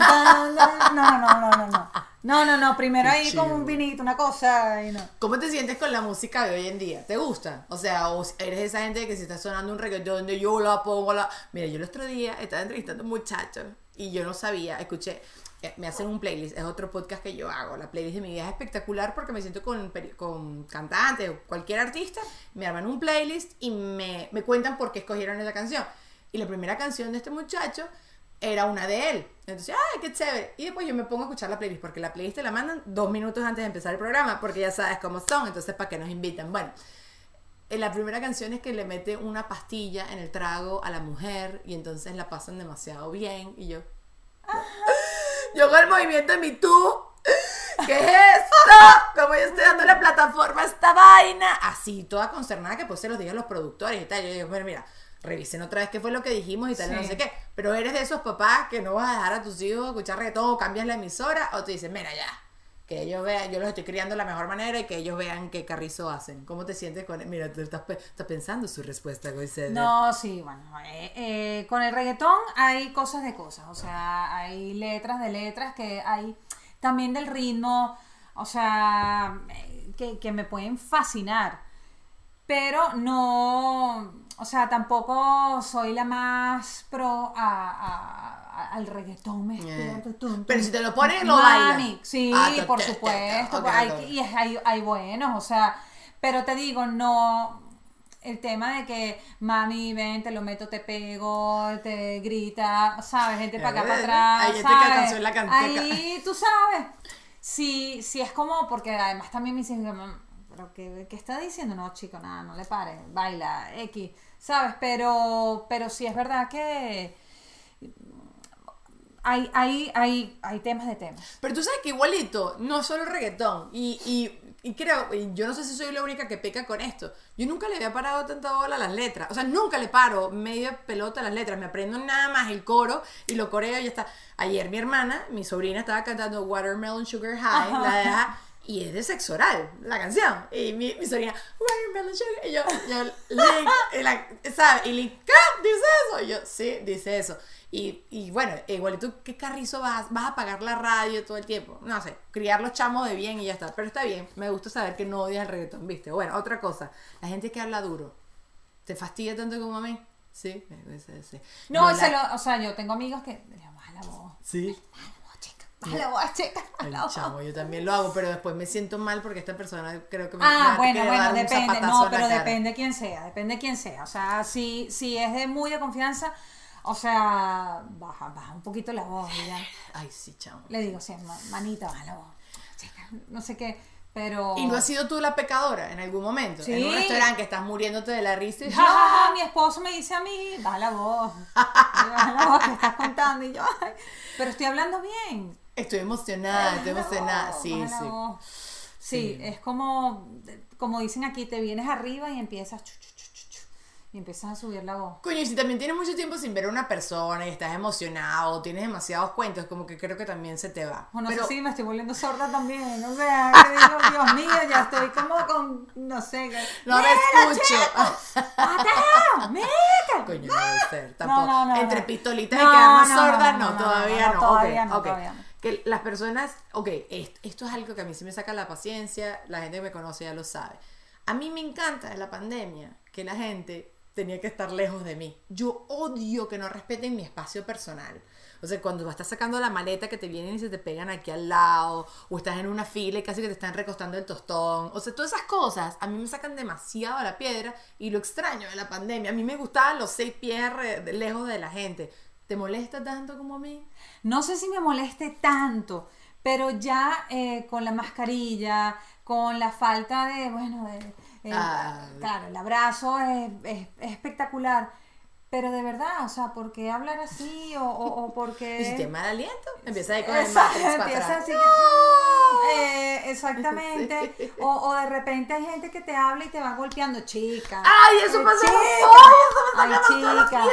no, no, no, no. No, no, no, primero Qué ahí chido. con un vinito, una cosa y no. ¿Cómo te sientes con la música de hoy en día? ¿Te gusta? O sea, o eres esa gente que si está sonando un reggaetón donde yo la pongo la... Mira, yo el otro día estaba entrevistando a un muchacho y yo no sabía, escuché, eh, me hacen un playlist, es otro podcast que yo hago, la playlist de mi vida es espectacular porque me siento con, con cantantes o cualquier artista, me arman un playlist y me, me cuentan por qué escogieron esa canción. Y la primera canción de este muchacho era una de él. Entonces, ¡ay, qué chévere! Y después yo me pongo a escuchar la playlist, porque la playlist te la mandan dos minutos antes de empezar el programa, porque ya sabes cómo son, entonces, ¿para qué nos invitan? Bueno, en la primera canción es que le mete una pastilla en el trago a la mujer y entonces la pasan demasiado bien y yo... Yo con el movimiento de mi tú. ¿Qué es esto? Como yo estoy dando la plataforma a esta vaina. Así, toda concernada que pues se los digan los productores y tal. Yo digo, bueno, mira, revisen otra vez qué fue lo que dijimos y tal, no sé qué. Pero eres de esos papás que no vas a dejar a tus hijos escuchar reggaetón o cambias la emisora o te dicen, mira ya. Que ellos vean, yo los estoy criando de la mejor manera y que ellos vean qué carrizo hacen. ¿Cómo te sientes con Mira, tú estás, estás pensando su respuesta, Goice. No, sí, bueno, eh, eh, con el reggaetón hay cosas de cosas, o sea, hay letras de letras que hay también del ritmo, o sea, eh, que, que me pueden fascinar, pero no, o sea, tampoco soy la más pro a, a- a- al reggaetón. Me Eh. Pero si te lo ponen, lo Mami, bailas. Sí, Ah, por supuesto, hay, y hay, hay buenos, o sea, pero te digo, no, el tema de que mami, ven, te lo meto, te pego, te grita, ¿sabes? Gente para acá, para atrás. Ahí este ¿sabes? la. Ahí tú sabes. Si, si es como, porque además también me dicen, "Mam, ¿pero qué, qué está diciendo? No, chico, nada, no le pares, baila, X, ¿sabes? Pero, pero sí es verdad que hay, hay, hay, hay temas de temas. Pero tú sabes que igualito, no solo el reggaetón. Y, y, y creo, y yo no sé si soy la única que peca con esto. Yo nunca le había parado tanta bola a las letras. O sea, nunca le paro media pelota a las letras. Me aprendo nada más el coro y lo coreo y ya está. Ayer mi hermana, mi sobrina, estaba cantando Watermelon Sugar High, la de y es de sexo oral, la canción. Y mi, mi sobrina, Watermelon Sugar. Y yo, yo, y la, ¿sabes? Y Link, ¿qué? ¿Dice eso? Y yo, sí, dice eso. Y, y bueno, igual tú, ¿qué carrizo vas? ¿Vas a apagar la radio todo el tiempo? No sé, criar los chamos de bien y ya está. Pero está bien, me gusta saber que no odias el reggaetón, ¿viste? Bueno, otra cosa, la gente que habla duro, ¿te fastidia tanto como a mí? Sí, sí, sí, sí. No, la- se lo- o sea, yo tengo amigos que, la voz, Sí. La voz, chica, baja la chamo, yo también lo hago, pero después me siento mal porque esta persona creo que me Ah, me a bueno, bueno, depende, no, pero depende quién sea, depende quién sea. O sea, si, si es de muy de confianza, o sea, baja, baja un poquito la voz ya. Ay, sí, chamo. Le digo, sí, ma- manita, baja la voz. Chica, no sé qué, pero... ¿Y no has sido tú la pecadora en algún momento? En un restaurante que estás muriéndote de la risa y ja, ja, mi esposo me dice a mí, baja la voz, baja la voz que estás contando y yo, ay, pero estoy hablando bien. Estoy emocionada, estoy emocionada. Sí, sí. voz. Sí, es como, como dicen aquí, te vienes arriba y empiezas, chu, chu, chu, y empiezas a subir la voz. Coño, y si también tienes mucho tiempo sin ver a una persona y estás emocionado, tienes demasiados cuentos, como que creo que también se te va. O no Pero sé si me estoy volviendo sorda también, o sea, que digo, Dios mío, ya estoy como con, no sé, que- no me ¡Mira, escucho. Coño, no Fer, No, tampoco. no, no, Entre pistolitas y quedarnos no, no, sordas, no, todavía no, todavía no, ok. todavía no. Que las personas, ok, esto, esto es algo que a mí sí me saca la paciencia, la gente que me conoce ya lo sabe. A mí me encanta de la pandemia que la gente tenía que estar lejos de mí. Yo odio que no respeten mi espacio personal. O sea, cuando estás sacando la maleta que te vienen y se te pegan aquí al lado, o estás en una fila y casi que te están recostando el tostón. O sea, todas esas cosas a mí me sacan demasiado a la piedra y lo extraño de la pandemia. A mí me gustaban los seis pies lejos de la gente. ¿Te molesta tanto como a mí? No sé si me moleste tanto, pero ya eh, con la mascarilla, con la falta de, bueno, de, eh, Ah. claro, el abrazo es, es- es espectacular, pero de verdad, o sea, ¿por qué hablar así o, o, o por qué... Y si tienes mal aliento, empieza ahí con el Exacto, Matrix para empieza atrás. así que- Eh, exactamente. Sí. O, o de repente hay gente que te habla y te va golpeando, chica. ¡Ay, eso Eh, pasa! chica. ¡Ay, eso me Ay, demasiado la chica.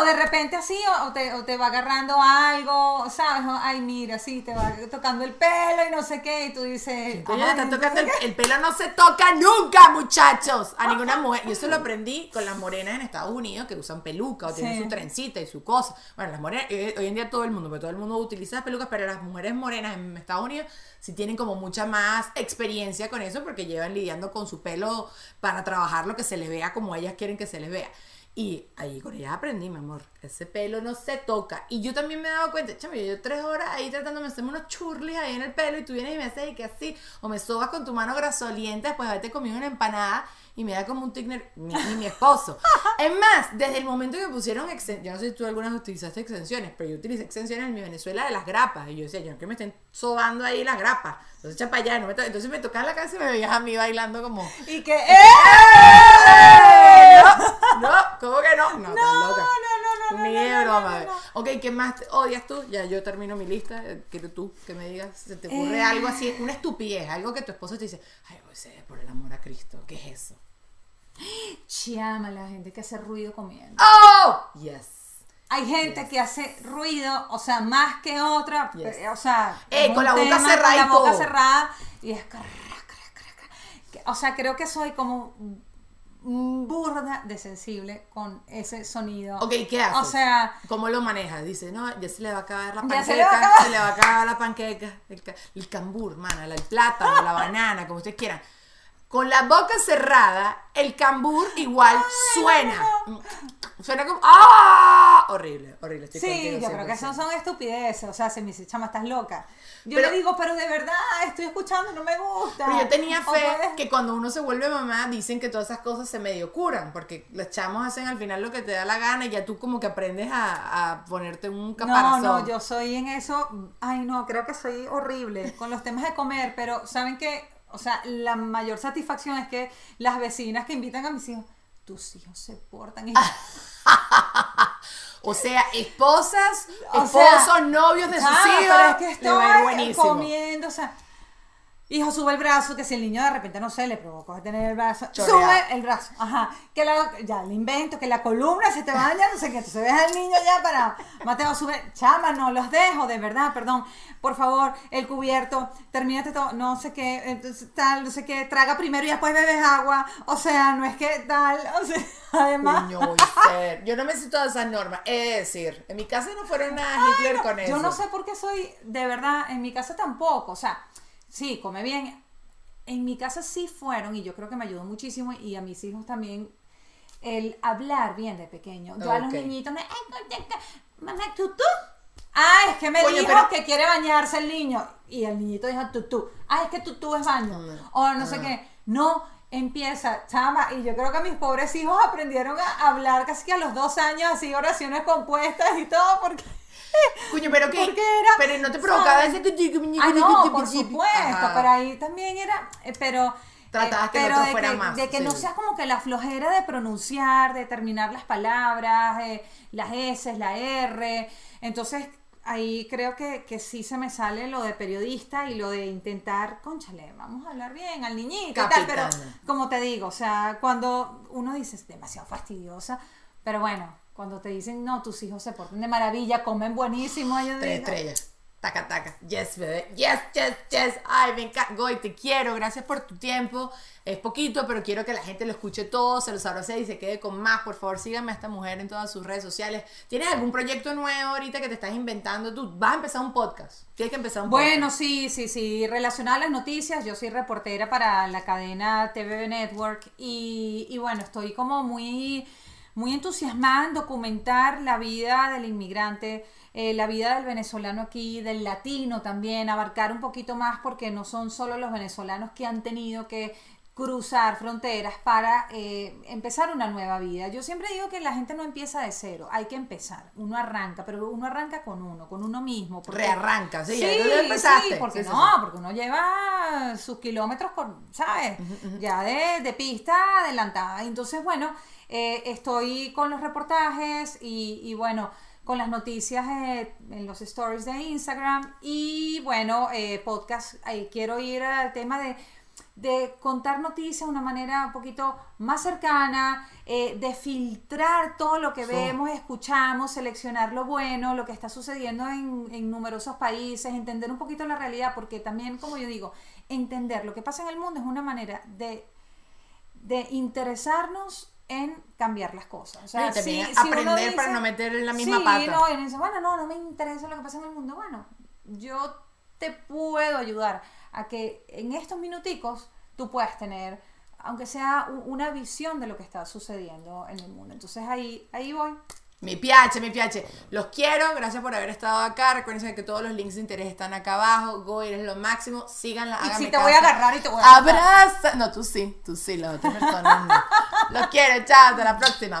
O de repente así, o, te, o te va agarrando algo, ¿sabes? Ay, mira, sí, te va tocando el pelo y no sé qué, y tú dices. "Ay, están no tocando el, qué". el pelo no se toca nunca, muchachos. A ninguna mujer. Y eso lo aprendí con las morenas en Estados Unidos que usan peluca o tienen Sí. su trencita y su cosa. Bueno, las morenas, eh, hoy en día todo el mundo, porque todo el mundo utiliza pelucas, pero las mujeres morenas en Estados Unidos sí tienen como mucha más experiencia con eso porque llevan lidiando con su pelo para trabajar lo que se les vea como ellas quieren que se les vea. Y ahí con ellas aprendí, mi amor, ese pelo no se toca. Y yo también me he dado cuenta, chamo, yo tres horas ahí tratándome de hacerme unos churlis ahí en el pelo y tú vienes y me haces y que así, o me sobas con tu mano grasolienta después de haberte comido una empanada y me da como un tigner, ni, ni mi esposo. Es más, desde el momento que pusieron extensiones, yo no sé si tú algunas utilizaste extensiones, pero yo utilicé extensiones en mi Venezuela de las grapas. Y yo decía, yo no que me estén sobando ahí las grapas. Entonces echa para allá, no me to- entonces me tocaba la cabeza y me veías a mí bailando como... Y que. ¡Eh! No, no, ¿cómo que no? No, no, loca. no, no, no, Ni no, de broma. Ok, ¿qué más te odias tú? Ya yo termino mi lista. Eh, Quiero tú que me digas, ¿se te ocurre Eh. algo así? Una estupidez, algo que tu esposo te dice, ay, José, por el amor a Cristo, ¿qué es eso? Chama, la gente que hace ruido comiendo. ¡Oh! Yes. Hay gente que hace ruido, o sea, más que otra, Yes. eh, o sea, Eh, con la boca tema cerrada con la boca cerrada y es o sea, creo que soy como mm, burda de sensible con ese sonido. Ok, ¿qué haces? O sea, ¿Cómo lo manejas? Dice, no, ya se le va a acabar la panqueca, se le va a acabar. se le va a acabar la panqueca, el, el cambur, mana, el plátano, la banana, como ustedes quieran. Con la boca cerrada, el cambur igual suena. Suena como, ¡ah! Horrible, horrible. estoy sí, yo creo que 100%. esas son estupideces, o sea, se me dice, chama, estás loca. Yo Pero- le digo, pero de verdad, estoy escuchando, no me gusta. Pero yo tenía fe puedes- que cuando uno se vuelve mamá dicen que todas esas cosas se medio curan, porque los chamos hacen al final lo que te da la gana y ya tú como que aprendes a, a ponerte un No, caparazón. no, yo soy en eso, ay no, creo que soy horrible con los temas de comer, pero saben que, o sea, la mayor satisfacción es que las vecinas que invitan a mis hijos, tus hijos se portan y O sea, esposas, O esposos, sea, novios de sus Ah, hijos. pero es que estoy comiendo, o sea, hijo sube el brazo, que si el niño de repente no sé, le provocó tener el brazo, Chorreado. sube el brazo, ajá, que la, ya le invento, que la columna se te va a dañar, no sé qué, entonces ves al niño ya para, Mateo sube, chama, no los dejo, de verdad, perdón, por favor, el cubierto, termínate todo, no sé qué, entonces tal, no sé qué, traga primero y después bebes agua, o sea, no es que tal, o sea, además... A. Yo no me sé todas esas normas. Es decir, en mi casa no fueron nada Hitler con eso. Yo no sé por qué soy, de verdad, en mi casa tampoco. O sea, sí, come bien. En mi casa sí fueron, y yo creo que me ayudó muchísimo, y a mis hijos también, el hablar bien de pequeño. Yo a los niñitos, me, "Ay, mamá, tutú. Ah, es que me dijo pero- que quiere bañarse el niño. Y el niñito dijo tutú. Ah, es que tutú es baño. Mm. O no sé Ah. qué. No, empieza, chama. Y yo creo que mis pobres hijos aprendieron a hablar casi que a los dos años, así oraciones compuestas y todo, porque. Coño, pero que. Porque era- Pero no te provocaba ¿sabes? ese que Ah, no, por supuesto, Ajá. pero ahí también era, eh, pero... Tratabas que el pero de que, más, De que no sí. sea como que la flojera de pronunciar, de terminar las palabras, eh, las S, la R. Entonces, ahí creo que, que sí se me sale lo de periodista y lo de intentar, conchale, vamos a hablar bien al niñito y tal, pero como te digo, o sea, cuando uno dice es demasiado fastidiosa, pero bueno, cuando te dicen, no, tus hijos se portan de maravilla, comen buenísimo, ellos Tres digo, estrellas. Taca, taca. Yes, bebé. Yes, yes, yes. Ay, me encanta. Goy, te quiero. Gracias por tu tiempo. Es poquito, pero quiero que la gente lo escuche todo, se los abrace y se quede con más. Por favor, síganme a esta mujer en todas sus redes sociales. ¿Tienes algún proyecto nuevo ahorita que te estás inventando? Tú vas a empezar un podcast. Tienes que empezar un Bueno, podcast. sí, sí, sí. Relacionada a las noticias, yo soy reportera para la cadena TV Network y, y bueno, estoy como muy, muy entusiasmada en documentar la vida del inmigrante, eh, la vida del venezolano aquí, del latino también, abarcar un poquito más porque no son solo los venezolanos que han tenido que cruzar fronteras para eh, empezar una nueva vida. Yo siempre digo que la gente no empieza de cero, hay que empezar. Uno arranca, pero uno arranca con uno, con uno mismo. porque- Rearranca, sí, Sí, empezaste. sí, porque Sí, no, sí. porque uno lleva sus kilómetros, con, ¿sabes? Ya de, de pista adelantada. Entonces, bueno, eh, estoy con los reportajes y, y, bueno, con las noticias eh, en los stories de Instagram y bueno, eh, podcast. Ahí quiero ir al tema de de contar noticias de una manera un poquito más cercana, eh, de filtrar todo lo que Sí. vemos, escuchamos, seleccionar lo bueno, lo que está sucediendo en, en numerosos países, entender un poquito la realidad, porque también, como yo digo, entender lo que pasa en el mundo es una manera de, de interesarnos en cambiar las cosas. O sea, si- aprender para no meter en la misma sí, pata. no, y uno dice, bueno, no, no me interesa lo que pasa en el mundo. Bueno, yo te puedo ayudar a que en estos minuticos tú puedas tener, aunque sea una visión de lo que está sucediendo en el mundo. Entonces ahí, ahí voy. Mi piache, mi piache. Los quiero, gracias por haber estado acá. Recuerden que todos los links de interés están acá abajo. Go, eres lo máximo. Síganla, Y si te voy a caso. agarrar y te voy a agarrar. Abraza. No, tú sí, tú sí, las otras personas no. Los quiero, chao, hasta la próxima.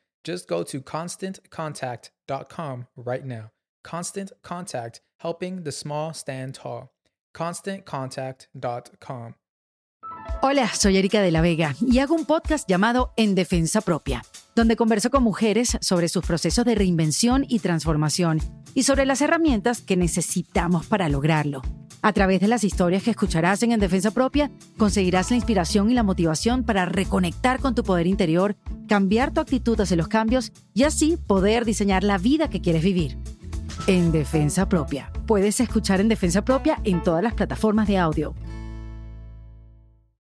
Just go to constantcontact.com right now. Constant Contact, helping the small stand tall. ConstantContact.com. Hola, soy Erika de la Vega y hago un podcast llamado En Defensa Propia, donde converso con mujeres sobre sus procesos de reinvención y transformación y sobre las herramientas que necesitamos para lograrlo. A través de las historias que escucharás en En Defensa Propia, conseguirás la inspiración y la motivación para reconectar con tu poder interior, cambiar tu actitud hacia los cambios y así poder diseñar la vida que quieres vivir. En Defensa Propia. Puedes escuchar En Defensa Propia en todas las plataformas de audio.